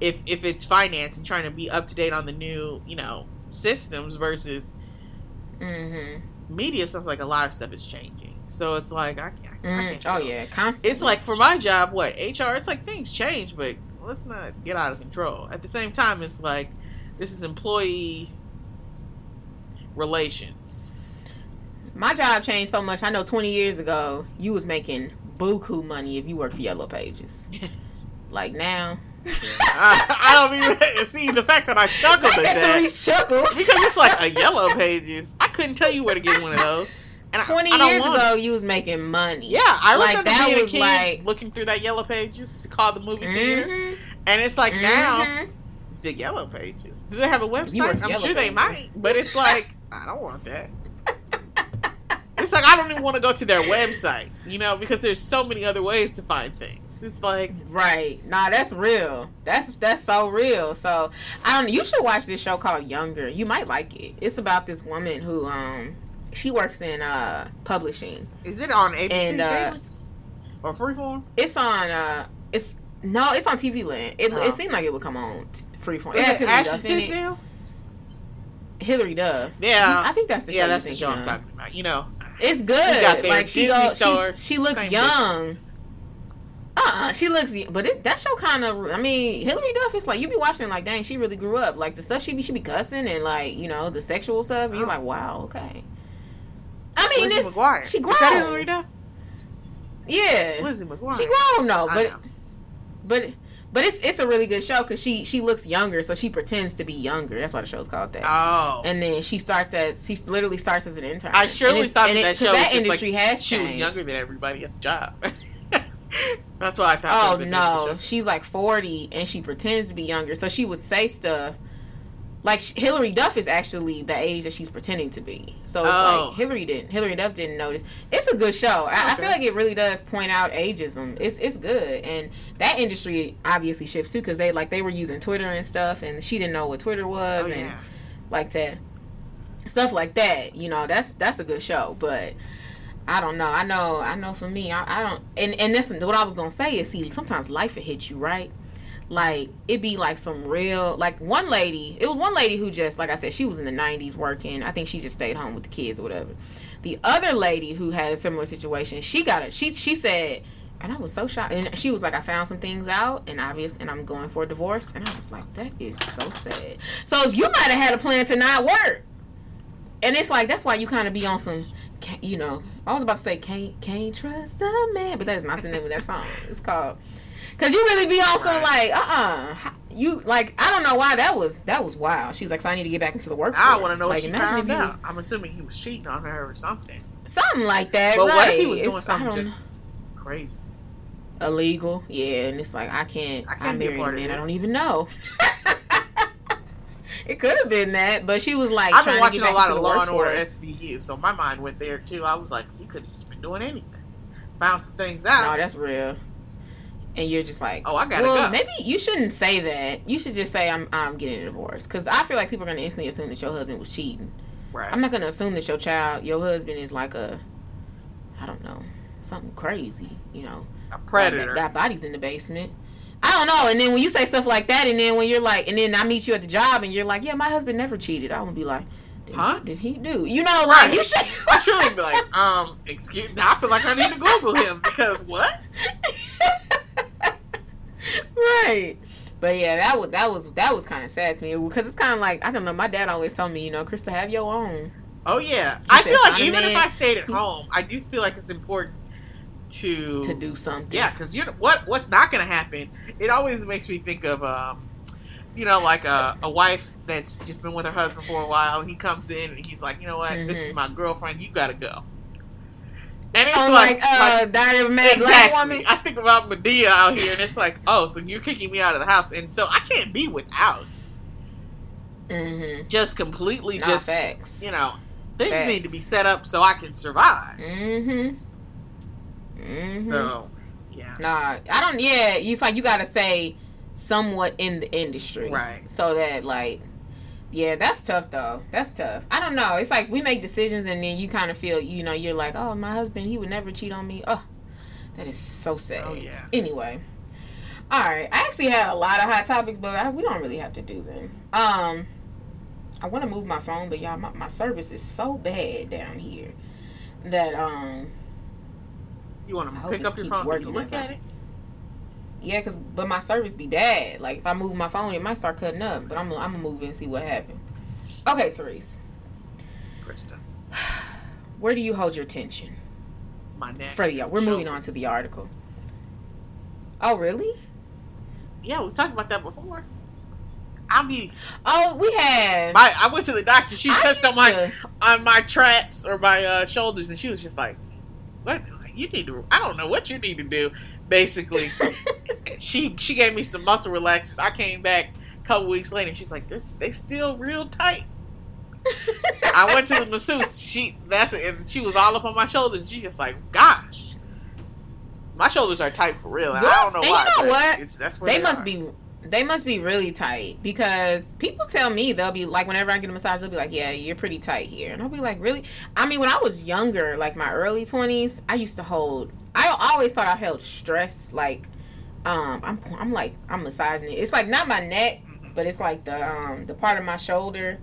If if it's finance and trying to be up to date on the new you know systems versus Mm-hmm. media sounds like a lot of stuff is changing. So it's like I, I, I can't. Mm, oh yeah, constantly. It's like for my job, what HR? It's like things change, but let's not get out of control. At the same time, it's like this is employee relations. my job changed so much. I know 20 years ago, you was making buku money if you worked for Yellow Pages. like now, I, I don't even see the fact that I chuckled at that chuckle. because it's like a yellow pages. I couldn't tell you where to get one of those. And 20 I, don't years ago, you was making money. Yeah, I Like, remember that being a kid like- looking through that yellow pages called the movie theater, Mhm, and it's like now mhm. the yellow pages. Do they have a website? I'm Yellow sure they might, but it's like I don't want that. It's like I don't even want to go to their website, you know, because there's so many other ways to find things. It's like Right. Nah, that's real. That's that's so real. So I don't you should watch this show called Younger. You might like it. It's about this woman who um she works in uh publishing. is it on ABC And, uh, or Freeform? It's on uh it's no, it's on TV Land. It, Oh. it seemed like it would come on t- freeform. It Is it Ashley Duff in it. Tisdale? Hilary Duff. Yeah. I think that's the yeah, show that's the show I'm of. talking about. You know, It's good. Like she goes, she looks young. difference. Uh, she looks, but it, that show kind of. I mean, Hilary Duff is like you be watching, like, dang, she really grew up. Like the stuff she be, she be cussing and like you know the sexual stuff. You're Oh. like, wow, okay. I mean, Lizzie this McGuire. she Is that Hilary grown. Duff? Yeah, Lizzie McGuire. she grown though, but but but it's it's a really good show because she she looks younger, so she pretends to be younger. That's why the show's called that. Oh, and then she starts as she literally starts as an intern. I surely thought that, 'cause show that just like industry has she was younger than everybody at the job. That's why I thought. Oh that no, she's like forty and she pretends to be younger, so she would say stuff. Like Hilary Duff is actually the age that she's pretending to be. So it's Oh. like Hilary didn't. Hilary Duff didn't notice. It's a good show. I, I feel like it really does point out ageism. It's it's good, and that industry obviously shifts too because they like they were using Twitter and stuff, and she didn't know what Twitter was, Oh and yeah. like that stuff like that you know that's that's a good show but i don't know i know i know for me i, I don't and and this what i was gonna say is see sometimes life will hit you right like it be like some real like one lady it was one lady who just like i said she was in the 90s working i think she just stayed home with the kids or whatever the other lady who had a similar situation she got it she she said and I was so shocked. And she was like, I found some things out, and obvious, and I'm going for a divorce. And I was like, that is so sad. So you might have had a plan to not work. And it's like that's why you kind of be on some, can't- you know. I was about to say can't can't trust a man, but that's not the name of that song. It's called because you really be some Right. like uh uh you like I don't know why that was that was wild. She's like, so I need to get back into the workforce. I want to know like, what she found out. was I'm assuming he was cheating on her or something. something like that. But right. what if he was doing It's- something just crazy? illegal? Yeah, and it's like I can't. I I, can't be a married a part of man I don't even know. it could have been that, but she was like, I've been to watching a lot of Law and Order. SVU, so my mind went there too. I was like, he could have just been doing anything. Found some things out. No, that's real. And you're just like, Oh, I gotta well, go. maybe you shouldn't say that. You should just say I'm I'm getting a divorce because I feel like people are gonna instantly assume that your husband was cheating. right. I'm not gonna assume that your child, your husband, is like a, I don't know, something crazy. You know, a predator. Got, got bodies in the basement. I don't know. And then when you say stuff like that, and then when you're like, and then I meet you at the job, and you're like, yeah, my husband never cheated. I'm gonna be like, did, Huh? did he do? You know, like Right. you should. I should be like, um, excuse. Now I feel like I need to Google him because what? right. But yeah, that was that was that was kind of sad to me because it's kind of like I don't know. My dad always told me, you know, Krista, have your own. Oh yeah, I said feel like even if. I stayed at home, I do feel like it's important to to do something. Yeah, because you know what? What's not going to happen? It always makes me think of, um, you know, like a, a wife that's just been with her husband for a while. He comes in and he's like, you know what? This is Mhm. my girlfriend. You got to go. And it's Oh, like, like, uh, like, a Mad Black exactly. Woman. I think about Madea out here, and it's like, oh, so you're kicking me out of the house, and so I can't be without. Mm-hmm. Just completely, Not just facts. you know, things Facts. need to be set up so I can survive. Mm-hmm. Mm-hmm. So, yeah, Nah, I don't. Yeah, you it's like you gotta say somewhat in the industry, Right. So that like, yeah, that's tough though. That's tough. I don't know. It's like we make decisions and then you kind of feel, you know, you're like, oh, my husband, he would never cheat on me. Oh, that is so sad. Oh, yeah. Anyway, all right. I actually had a lot of hot topics, but I, we don't really have to do them. Um, I want to move my phone, but y'all, my, my service is so bad down here that um. You want to hope pick up your keeps phone and working look at it. Yeah, cause but my service be bad. Like if I move my phone, it might start cutting up. But I'm I'm gonna move it and see what happened. Okay, Therese, Krista, where do you hold your tension my neck. for the? We're moving on to the article. Oh really? Yeah, we talked about that before. I be Oh, we have. my I went to the doctor. She I touched on my to- on my traps or my uh, shoulders, and she was just like, "What you need to? I don't know what you need to do." Basically, she she gave me some muscle relaxers. I came back a couple weeks later. and She's like, "This they still real tight." I went to the masseuse. She that's it, and she was all up on my shoulders. She just like, "Gosh." My shoulders are tight for real. and Yours- I don't know and you know what? It's, that's where they they must are. be they must be really tight because people tell me they'll be like whenever I get a massage they'll be like yeah you're pretty tight here and I'll be like really I mean when I was younger like my early 20s I used to hold I always thought I held stress like um I'm I'm like I'm massaging it it's like not my neck Mhm. but it's like the um the part of my shoulder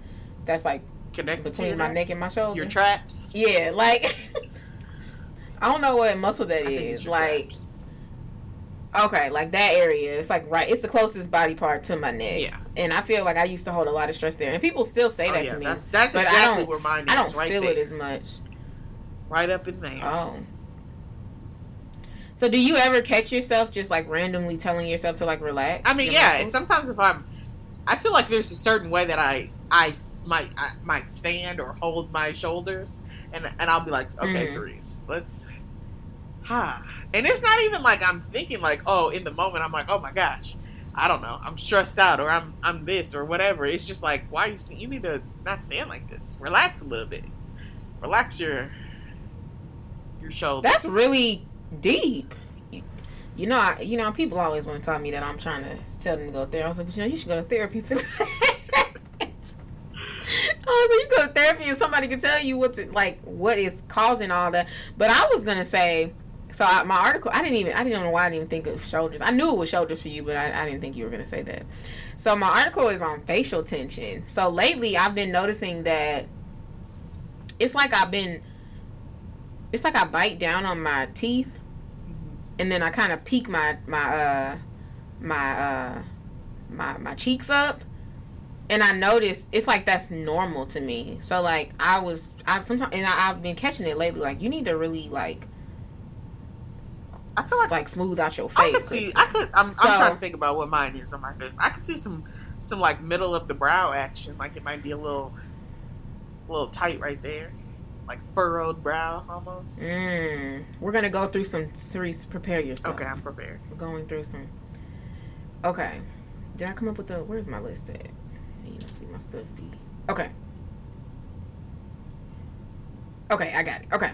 that's like connected between my neck and my shoulder your traps. yeah like I don't know what muscle that I is like traps. Okay, like that area. It's like right. It's the closest body part to my neck. Yeah. And I feel like I used to hold a lot of stress there, and people still say Oh, that yeah, to me. that's that's but I exactly don't- where mine is. I don't right feel there, it as much. right up in there. Oh. So do you ever catch yourself just like randomly telling yourself to like relax? I mean, yeah. muscles? Sometimes if I'm, I feel like there's a certain way that I I might I might stand or hold my shoulders, and and I'll be like, okay, Mhm. Therese, let's, ha. And it's not even like I'm thinking like, oh, in the moment I'm like, oh my gosh, I don't know, I'm stressed out or I'm I'm this or whatever. It's just like, why are you st- you need to not stand like this. Relax a little bit. Relax your your shoulders. That's really deep. You know, I, you know, people always want to tell me that I'm trying to tell them to go to therapy. I was like, you know, you should go to therapy for that. Oh, so you go to therapy and somebody can tell you what's like what is causing all that. But I was gonna say, so I, my article, I didn't even, I didn't know why I didn't think of shoulders. I knew it was shoulders for you, but I, I didn't think you were gonna say that. So my article is on facial tension. So lately, I've been noticing that it's like I've been, it's like I bite down on my teeth and then I kind of peek my my uh my uh my my cheeks up and I noticed it's like that's normal to me. So like I was I sometimes and I, I've been catching it lately. Like you need to really like I feel like like smooth out your face. I could see. I could. I'm, So- I'm trying to think about what mine is on my face. I could see some, some like middle of the brow action. Like it might be a little, little tight right there, like furrowed brow almost. Mm, we're gonna go through some series. Prepare yourself. Okay, I'm prepared. We're going through some. Okay. Did I come up with the? Where's my list at? You don't see my stuff. Okay. Okay, I got it. Okay.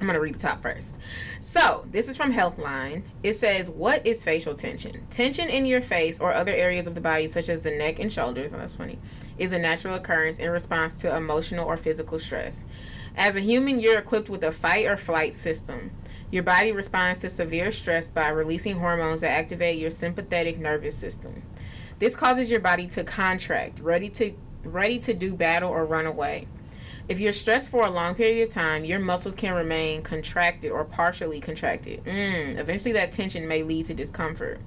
I'm going to read the top first. So, this is from Healthline. It says, What is facial tension? Tension in your face or other areas of the body, such as the neck and shoulders, oh, that's funny, is a natural occurrence in response to emotional or physical stress. As a human, you're equipped with a fight or flight system. Your body responds to severe stress by releasing hormones that activate your sympathetic nervous system. This causes your body to contract, ready to ready to do battle or run away. If you're stressed for a long period of time, your muscles can remain contracted or partially contracted. Mm, eventually, that tension may lead to discomfort.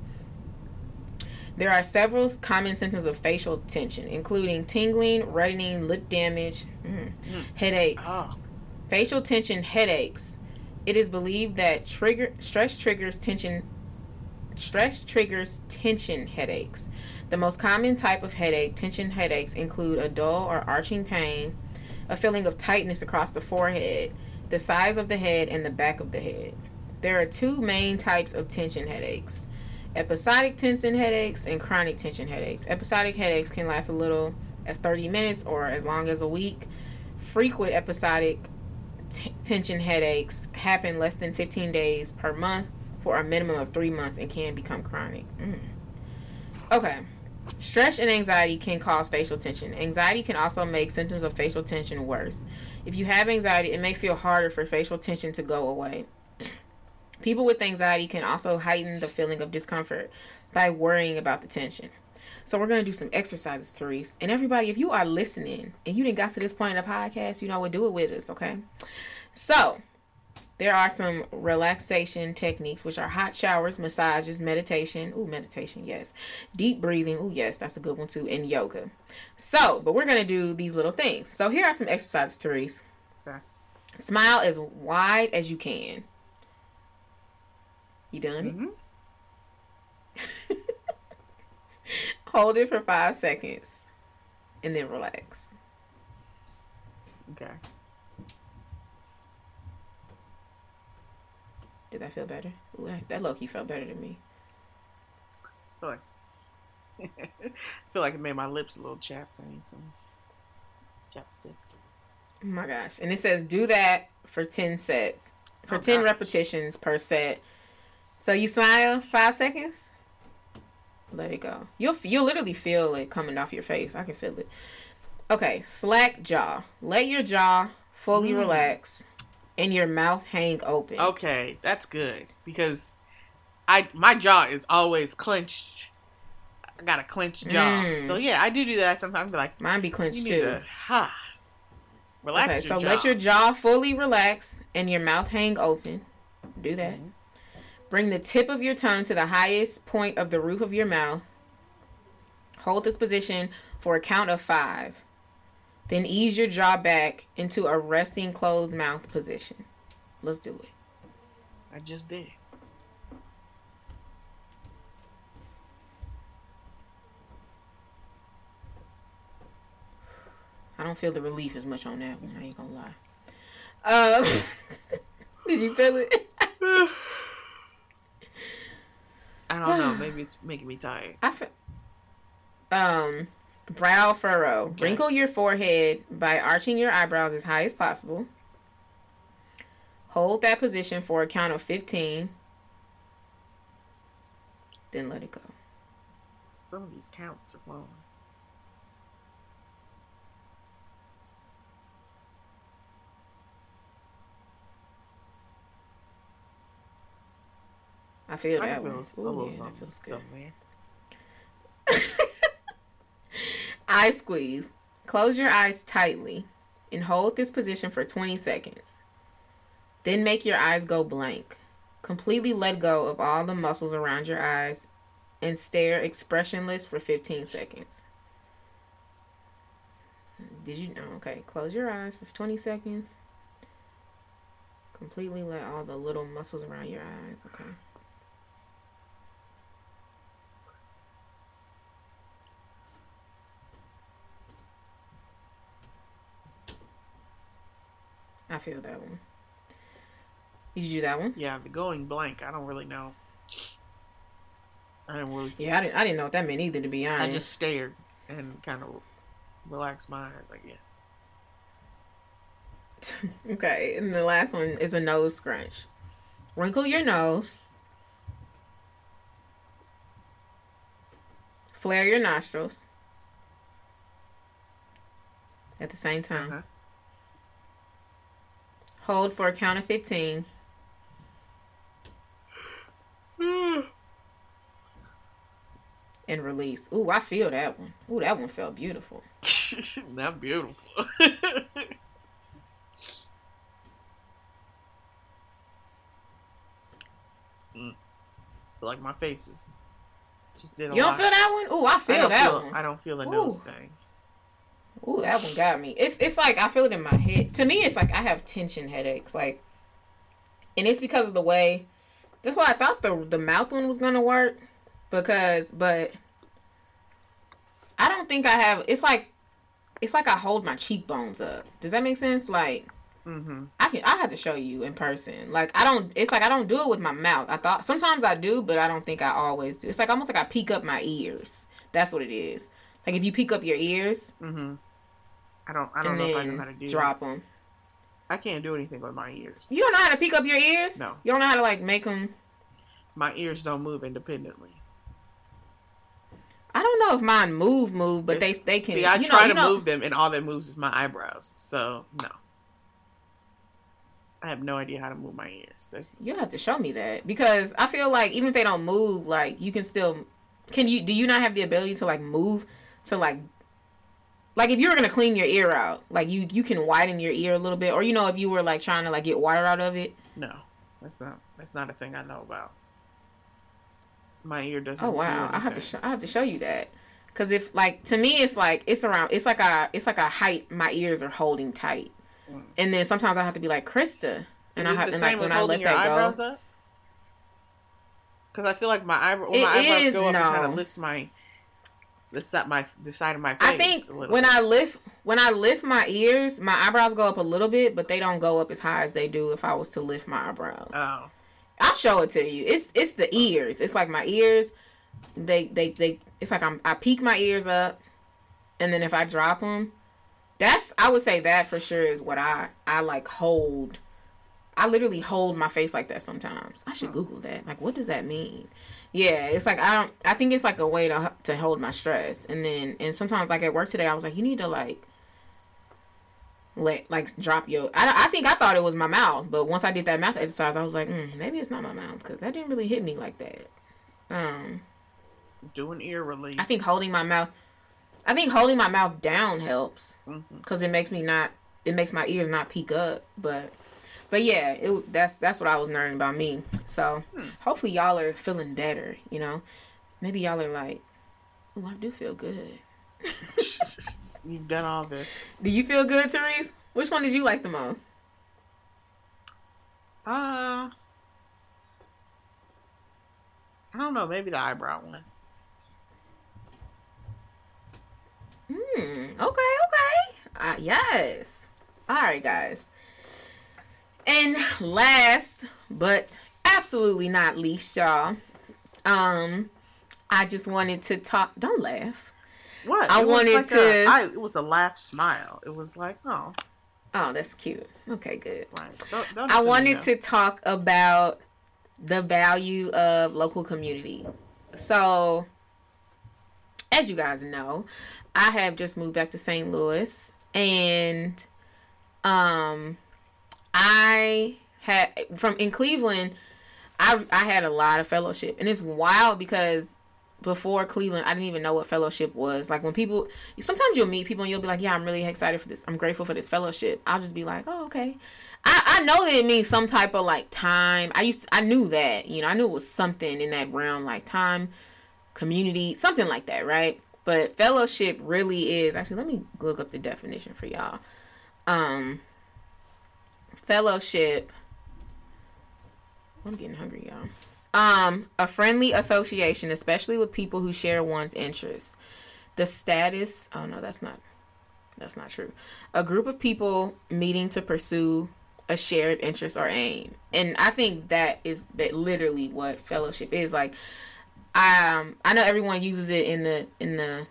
There are several common symptoms of facial tension, including tingling, reddening, lip damage, mm, Mm. headaches, Oh, facial tension, headaches. It is believed that trigger stress triggers tension. Stress triggers tension headaches. The most common type of headache, tension headaches, include a dull or arching pain, a feeling of tightness across the forehead, the sides of the head, and the back of the head. There are two main types of tension headaches episodic tension headaches and chronic tension headaches. Episodic headaches can last a little as 30 minutes or as long as a week. Frequent episodic t- tension headaches happen less than 15 days per month for a minimum of three months and can become chronic. Mm. Okay. Stress and anxiety can cause facial tension. Anxiety can also make symptoms of facial tension worse. If you have anxiety, it may feel harder for facial tension to go away. People with anxiety can also heighten the feeling of discomfort by worrying about the tension. So we're gonna do some exercises, Therese. And everybody, if you are listening and you didn't got to this point in the podcast, you know what, do it with us, okay? So there are some relaxation techniques, which are hot showers, massages, meditation. Ooh, meditation, yes. Deep breathing. Ooh, yes, that's a good one too. And yoga. So, but we're gonna do these little things. So here are some exercises, Therese. Okay. Smile as wide as you can. You done? hmm Hold it for five seconds, and then relax. Okay. Did that feel better? Ooh, that, low key felt better to me. Boy. I feel like it made my lips a little chapped. I need some chapstick. Oh my gosh. And it says do that for 10 sets. For Oh, 10 gosh. repetitions per set. So you smile five seconds. Let it go. You'll you'll literally feel it coming off your face. I can feel it. Okay, slack jaw. Let your jaw fully Mm. relax and your mouth hang open. Okay, that's good because I my jaw is always clenched. I got a clenched jaw, Mm. so yeah, I do do that sometimes. Be like, Mine be clenched you need too. to ha, relax okay, so jaw. let your jaw fully relax and your mouth hang open. Do that. Mhm. Bring the tip of your tongue to the highest point of the roof of your mouth. Hold this position for a count of five. Then ease your jaw back into a resting closed mouth position. Let's do it. I just did. It. I don't feel the relief as much on that one. I ain't gonna lie. Um, did you feel it? I don't know. Maybe it's making me tired. I feel. Um, brow furrow. Okay. Wrinkle your forehead by arching your eyebrows as high as possible. Hold that position for a count of 15. Then let it go. Some of these counts are long. I feel I that feel one. a little yeah, that something, feels good. something there. Eye squeeze. Close your eyes tightly and hold this position for 20 seconds. Then make your eyes go blank. Completely let go of all the muscles around your eyes and stare expressionless for 15 seconds. Did you know? Okay, close your eyes for 20 seconds. Completely let all the little muscles around your eyes, okay? I feel that one. Did you do that one? Yeah, the going blank. I don't really know. I didn't really. Yeah, I didn't. I didn't know what that meant either. To be honest, I just stared and kind of relaxed my eyes. I guess. okay. And the last one is a nose scrunch. Wrinkle your nose. Flare your nostrils. At the same time. Uh-huh. Hold for a count of 15. And release. Ooh, I feel that one. Ooh, that one felt beautiful. Not beautiful. Mm. Like my face is just did a You don't lot. feel that one? Ooh, I I feel don't that feel. one. I don't feel a Ooh. nose thing. Ooh, that one got me. It's it's like I feel it in my head. To me, it's like I have tension headaches. Like, and it's because of the way. That's why I thought the the mouth one was gonna work, because but I don't think I have. It's like it's like I hold my cheekbones up. Does that make sense? Like Mm-hmm. I can I have to show you in person. Like I don't. It's like I don't do it with my mouth. I thought sometimes I do, but I don't think I always do. It's like almost like I peek up my ears. That's what it is. Like if you peek up your ears Mm-hmm. I don't. I don't know if I know how to do. drop them. I can't do anything with my ears. You don't know how to peek up your ears? No. You don't know how to like make them. My ears don't move independently. I don't know if mine move, move, but It's- they they can. See, I you know- try you to know- move them, and all that moves is my eyebrows. So no, I have no idea how to move my ears. There's You have to show me that because I feel like even if they don't move, like you can still. Can you? Do you not have the ability to like move to like? Like if you were gonna clean your ear out, like you you can widen your ear a little bit, or you know if you were like trying to like get water out of it. no. That's not. That's not a thing I know about. My ear doesn't. Oh do wow, I have to sh- I have to show you that because if like to me it's like it's around it's like a it's like a height my ears are holding tight, Mm. and then sometimes I have to be like Krista, Is and I it have same like when as I holding let your that eyebrows go. up? Because I feel like my eyebrow, when It my eyebrows is, go up, it kind of lifts my the side my the side of my face. I think when bit. I lift when I lift my ears, my eyebrows go up a little bit, but they don't go up as high as they do if I was to lift my eyebrows. oh I'll show it to you. It's it's the ears. It's like my ears. They they they. It's like I'm I peek my ears up, and then if I drop them, that's I would say that for sure is what I I like hold. I literally hold my face like that sometimes. I should oh. Google that. Like, what does that mean? Yeah, it's like I don't. I think it's like a way to to hold my stress. And then and sometimes like at work today, I was like, you need to like let like drop your. I I think I thought it was my mouth, but once I did that mouth exercise, I was like, mm, maybe it's not my mouth because that didn't really hit me like that. Um, Do an ear release. I think holding my mouth. I think holding my mouth down helps because it makes me not. It makes my ears not peak up, but. But yeah, it that's that's what I was learning about me. So Hmm. hopefully y'all are feeling better. You know, maybe y'all are like, "Oh, I do feel good." You've done all this. Do you feel good, Therese? Which one did you like the most? Uh, I don't know. Maybe the eyebrow one. Hmm. Okay. Okay. Uh, yes. All right, guys. And last but absolutely not least, y'all. Um, I just wanted to talk. Don't laugh. What? I wanted like to- A, I, it was a laugh smile. It was like, oh, Oh, that's cute. Okay, good. right. Don't, don't I wanted to talk about the value of local community. So, as you guys know, I have just moved back to St. Louis and um I had from in Cleveland I I had a lot of fellowship and it's wild because before Cleveland, I didn't even know what fellowship was. Like when people, sometimes you'll meet people and you'll be like, "Yeah, I'm really excited for this. I'm grateful for this fellowship." I'll just be like, "Oh, okay." I I know that it means some type of like time. I used, to, I knew that, you know, I knew it was something in that realm, like time, community, something like that, right? But fellowship really is actually. Let me look up the definition for y'all. Um, fellowship. I'm getting hungry, y'all. Um, a friendly association, especially with people who share one's interests. The status, oh no, that's not that's not true. A group of people meeting to pursue a shared interest or aim. And I think that is that literally what fellowship is like. Um, I know everyone uses it in the in the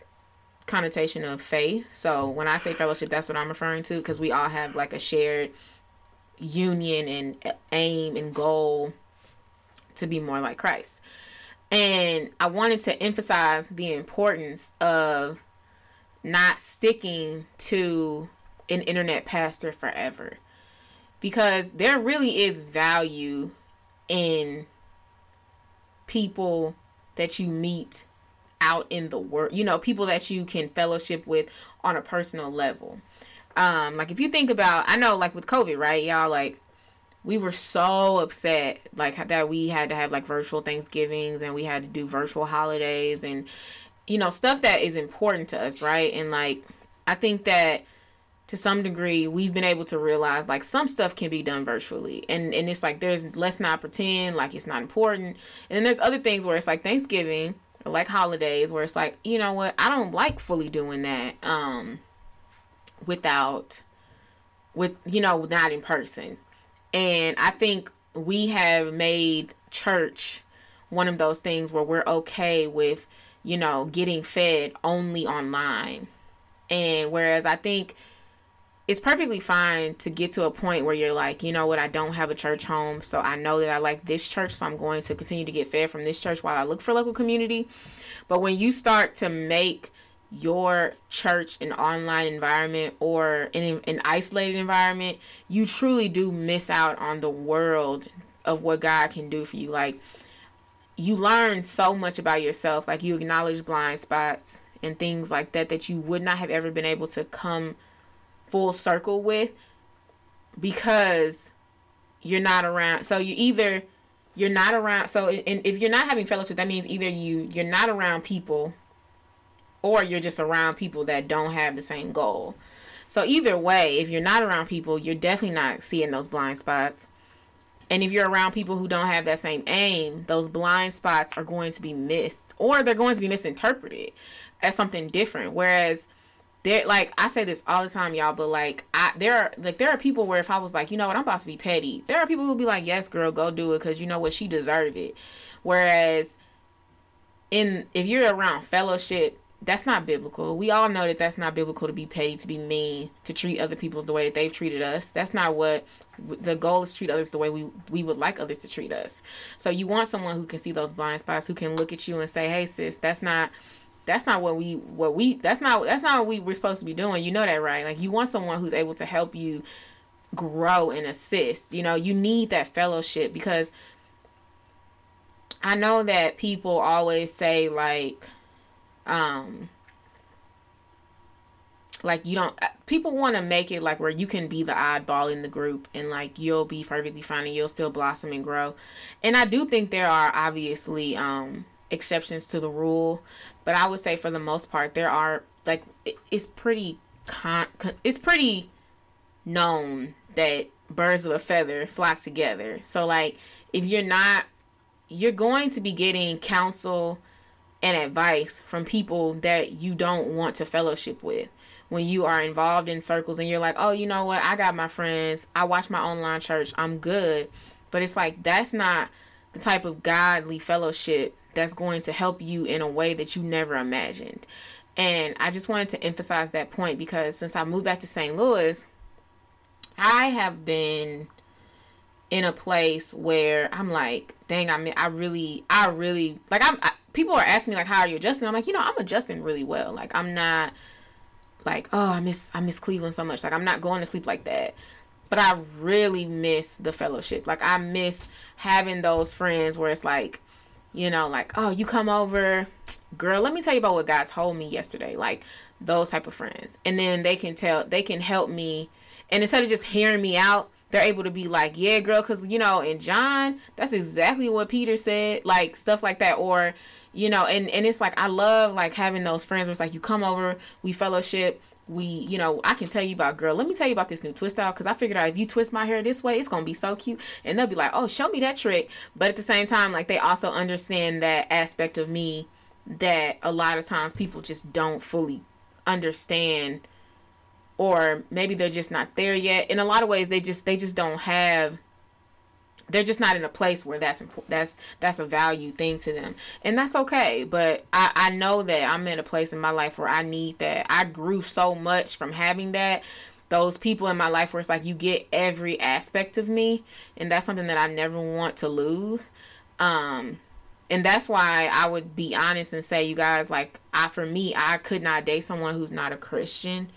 connotation of faith. So when I say fellowship, that's what I'm referring to because we all have like a shared union and aim and goal to be more like Christ. And I wanted to emphasize the importance of not sticking to an internet pastor forever. Because there really is value in people that you meet out in the world, you know, people that you can fellowship with on a personal level. Um, like if you think about, I know, like with COVID, right, y'all, like we were so upset like that we had to have like virtual Thanksgivings and we had to do virtual holidays and you know stuff that is important to us, right? And like I think that to some degree we've been able to realize like some stuff can be done virtually. And and it's like there's let's not pretend like it's not important. And then there's other things where it's like thanksgiving or like holidays where it's like you know what i don't like fully doing that. Um without with you know not in person and I think we have made church one of those things where we're okay with, you know, getting fed only online. And whereas I think it's perfectly fine to get to a point where you're like, you know what, I don't have a church home, so I know that I like this church, so I'm going to continue to get fed from this church while I look for local community. But when you start to make your church an online environment or in an isolated environment, you truly do miss out on the world of what God can do for you. Like, you learn so much about yourself. Like, you acknowledge blind spots and things like that that you would not have ever been able to come full circle with because you're not around. So, you either you're not around so and if you're not having fellowship that means either you you're not around people or you're just around people that don't have the same goal. So either way, if you're not around people, you're definitely not seeing those blind spots. And if you're around people who don't have that same aim, those blind spots are going to be missed or they're going to be misinterpreted as something different. Whereas there like I say this all the time, y'all, but like I there are like there are people where if I was like, you know what, I'm about to be petty, there are people who'll be like, Yes, girl, go do it because you know what, she deserve it. Whereas in if you're around fellowship that's not biblical. We all know that that's not biblical to be paid to be mean, to treat other people the way that they've treated us. That's not what the goal is. To treat others the way we we would like others to treat us. So you want someone who can see those blind spots, who can look at you and say, "Hey, sis, that's not." That's not what we what we that's not that's not what we were supposed to be doing. You know that, right? Like you want someone who's able to help you grow and assist. You know, you need that fellowship because I know that people always say like um like you don't uh, people want to make it like where you can be the oddball in the group and like you'll be perfectly fine and you'll still blossom and grow. And i do think there are obviously um exceptions to the rule but i would say for the most part there are like it's pretty con it's pretty known that birds of a feather flock together. So like if you're not you're going to be getting counsel and advice from people that you don't want to fellowship with when you are involved in circles and you're like, oh, you know what? I got my friends. I watch my online church. I'm good. But it's like, that's not the type of godly fellowship that's going to help you in a way that you never imagined. And I just wanted to emphasize that point because since I moved back to St. Louis, I have been in a place where I'm like, dang, I mean, I really, I really, like, I'm, I, people are asking me, like, how are you adjusting? I'm like, you know, I'm adjusting really well. Like, I'm not, like, oh, I miss, I miss Cleveland so much. Like, I'm not going to sleep like that. But I really miss the fellowship. Like, I miss having those friends where it's like, you know, like, oh, you come over, girl, let me tell you about what God told me yesterday. Like, those type of friends. And then they can tell, they can help me. And instead of just hearing me out, they're able to be like, yeah, girl, because, you know, in John, that's exactly what Peter said, like stuff like that. Or, you know, and, and it's like, I love like having those friends where it's like, you come over, we fellowship, we, you know, I can tell you about, girl, let me tell you about this new twist out because I figured out if you twist my hair this way, it's to be so cute. And they'll be like, oh, show me that trick. But at the same time, like, they also understand that aspect of me that a lot of times people just don't fully understand or maybe they're just not there yet. In a lot of ways, they just they just don't have. They're just not in a place where that's important. That's that's a value thing to them, and that's okay. But I I know that I'm in a place in my life where I need that. I grew so much from having that. Those people in my life where it's like you get every aspect of me, and that's something that I never want to lose. Um, and that's why I would be honest and say, you guys, like, I for me, I could not date someone who's not a Christian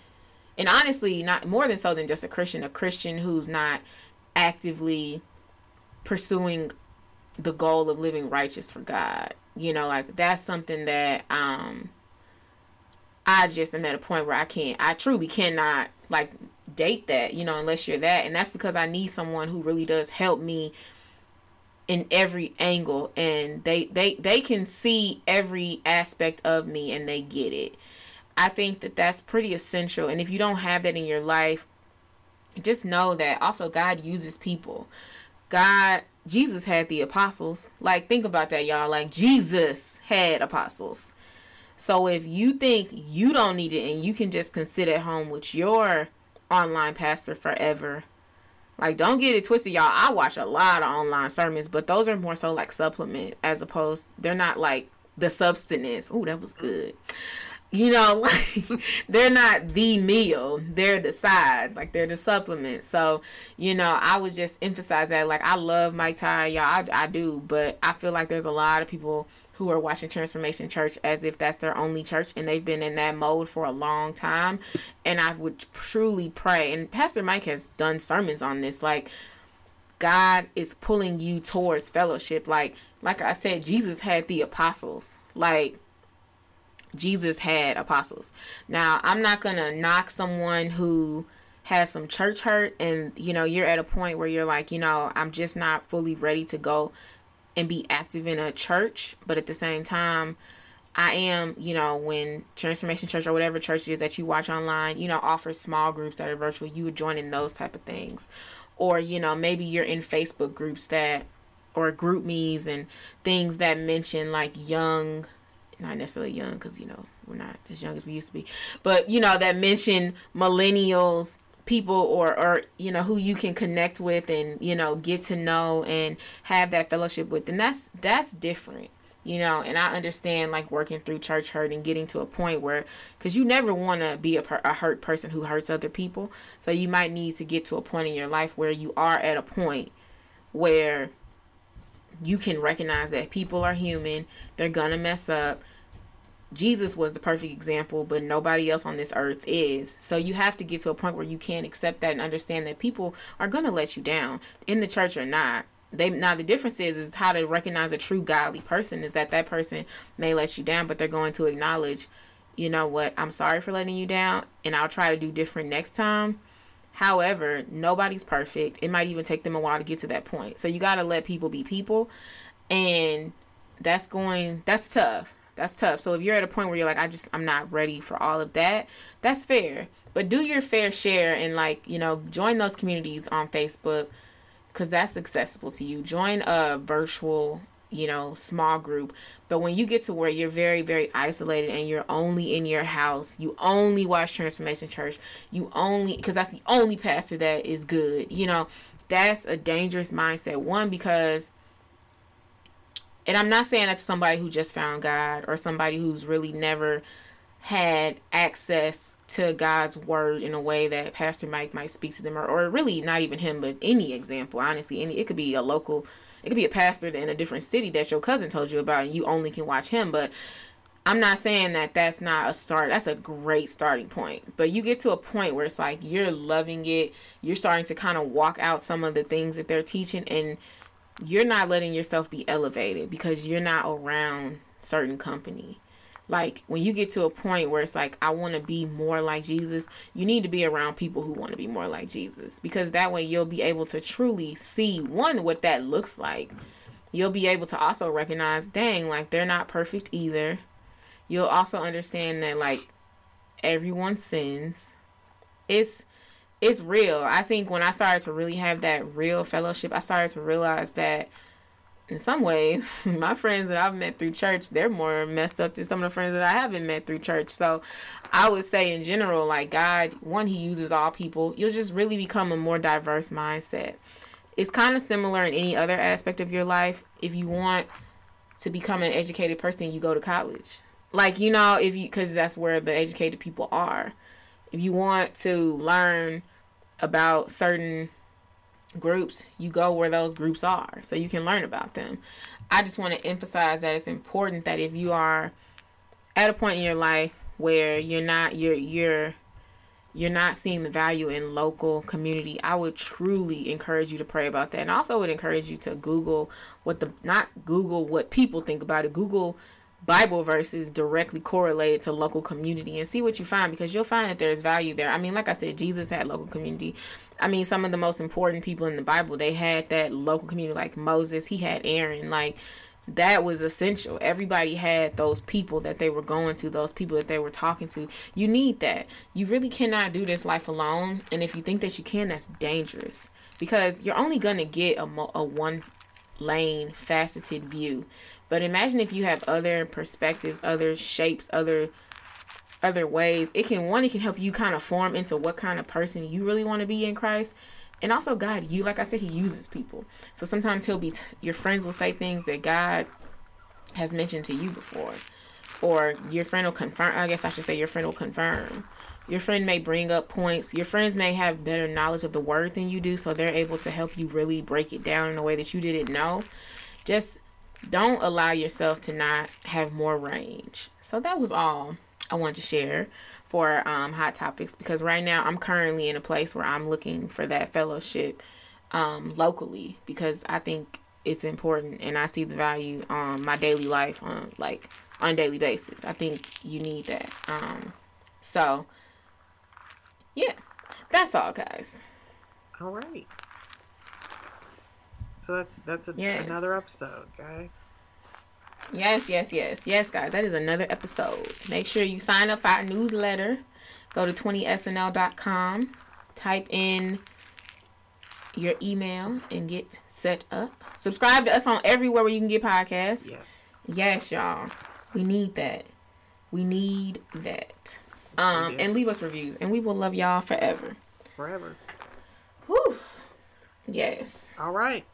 and honestly, not more than so than just a Christian, a Christian who's not actively pursuing the goal of living righteous for God. You know, like that's something that um I just am at a point where I can't I truly cannot like date that, you know, unless you're that. And that's because I need someone who really does help me in every angle and they they they can see every aspect of me and they get it I think that that's pretty essential. And if you don't have that in your life, just know that also God uses people. God, Jesus had the apostles. Like, think about that, y'all. Like, Jesus had apostles. So if you think you don't need it and you can just consider at home with your online pastor forever, like, don't get it twisted, y'all. I watch a lot of online sermons, but those are more so like supplement as opposed, they're not like the substance. Oh, that was good you know, like they're not the meal, they're the sides, like they're the supplements. So, you know, I would just emphasize that. Like, I love Mike Ty, y'all, I, I do, but I feel like there's a lot of people who are watching Transformation Church as if that's their only church and they've been in that mode for a long time. And I would truly pray, and Pastor Mike has done sermons on this, like, God is pulling you towards fellowship. Like, like I said, Jesus had the apostles. Like, Jesus had apostles. Now, I'm not going to knock someone who has some church hurt and you know, you're at a point where you're like, you know, I'm just not fully ready to go and be active in a church, but at the same time, I am, you know, when Transformation Church or whatever church it is that you watch online, you know, offers small groups that are virtual, you would join in those type of things. Or, you know, maybe you're in Facebook groups that or GroupMes and things that mention like young not necessarily young because you know we're not as young as we used to be, but you know that mention millennials people or or you know who you can connect with and you know get to know and have that fellowship with and that's that's different you know. And i understand like working through church hurt and getting to a point where because you never want to be a, per- a hurt person who hurts other people. So you might need to get to a point in your life where you are at a point where you can recognize that people are human they're gonna mess up Jesus was the perfect example, but nobody else on this earth is. So you have to get to a point where you can accept that and understand that people are going to let you down in the church or not. They now the difference is is how to recognize a true godly person is that that person may let you down, but they're going to acknowledge, you know what, I'm sorry for letting you down, and I'll try to do different next time. However, nobody's perfect. It might even take them a while to get to that point. So you got to let people be people, and that's going that's tough that's tough. So if you're at a point where you're like, I just I'm not ready for all of that, that's fair. But do your fair share and like, you know, join those communities on Facebook because that's accessible to you. Join a virtual, you know, small group. But when you get to where you're very, very isolated and you're only in your house, you only watch Transformation Church, you only, because that's the only pastor that is good, you know, that's a dangerous mindset. One, because and I'm not saying that's somebody who just found God or somebody who's really never had access to God's word in a way that Pastor Mike might speak to them, or, or really not even him, but any example. Honestly, any it could be a local, it could be a pastor in a different city that your cousin told you about, and you only can watch him. But I'm not saying that that's not a start. That's a great starting point. But you get to a point where it's like you're loving it. You're starting to kind of walk out some of the things that they're teaching, and you're not letting yourself be elevated because you're not around certain company. Like when you get to a point where it's like I want to be more like Jesus, you need to be around people who want to be more like Jesus because that way you'll be able to truly see one what that looks like. You'll be able to also recognize, dang, like they're not perfect either. You'll also understand that like everyone sins. It's it's real. I think when I started to really have that real fellowship, I started to realize that in some ways, my friends that I've met through church, they're more messed up than some of the friends that I haven't met through church. So I would say in general, like God, one, He uses all people. You'll just really become a more diverse mindset. It's kind of similar in any other aspect of your life. If you want to become an educated person, you go to college. Like, you know, if you, because that's where the educated people are. If you want to learn about certain groups, you go where those groups are so you can learn about them. I just want to emphasize that it's important that if you are at a point in your life where you're not you're you're you're not seeing the value in local community, I would truly encourage you to pray about that. And also would encourage you to Google what the not Google what people think about it. Google Bible verses directly correlated to local community and see what you find because you'll find that there's value there. I mean, like I said, Jesus had local community. I mean, some of the most important people in the Bible, they had that local community, like Moses, he had Aaron, like that was essential. Everybody had those people that they were going to, those people that they were talking to. You need that. You really cannot do this life alone. And if you think that you can, that's dangerous because you're only going to get a, a one lane faceted view but imagine if you have other perspectives, other shapes, other other ways. It can one, it can help you kind of form into what kind of person you really want to be in Christ. And also God, you like I said, He uses people. So sometimes He'll be t- your friends will say things that God has mentioned to you before, or your friend will confirm. I guess I should say your friend will confirm. Your friend may bring up points. Your friends may have better knowledge of the word than you do, so they're able to help you really break it down in a way that you didn't know. Just don't allow yourself to not have more range. So that was all I wanted to share for um, hot topics because right now I'm currently in a place where I'm looking for that fellowship um, locally because I think it's important and I see the value on my daily life on like on a daily basis. I think you need that. Um, so yeah, that's all, guys. All right. So that's that's a, yes. another episode, guys. Yes, yes, yes, yes, guys. That is another episode. Make sure you sign up for our newsletter. Go to 20snl.com, type in your email, and get set up. Subscribe to us on everywhere where you can get podcasts. Yes. Yes, y'all. We need that. We need that. Um, and leave us reviews, and we will love y'all forever. Forever. Whew. Yes. All right.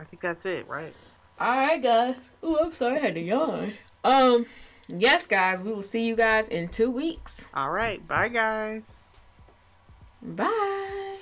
I think that's it, right? All right, guys. Oh, I'm sorry, I had to yawn. Um, yes, guys, we will see you guys in two weeks. All right. Bye, guys. Bye.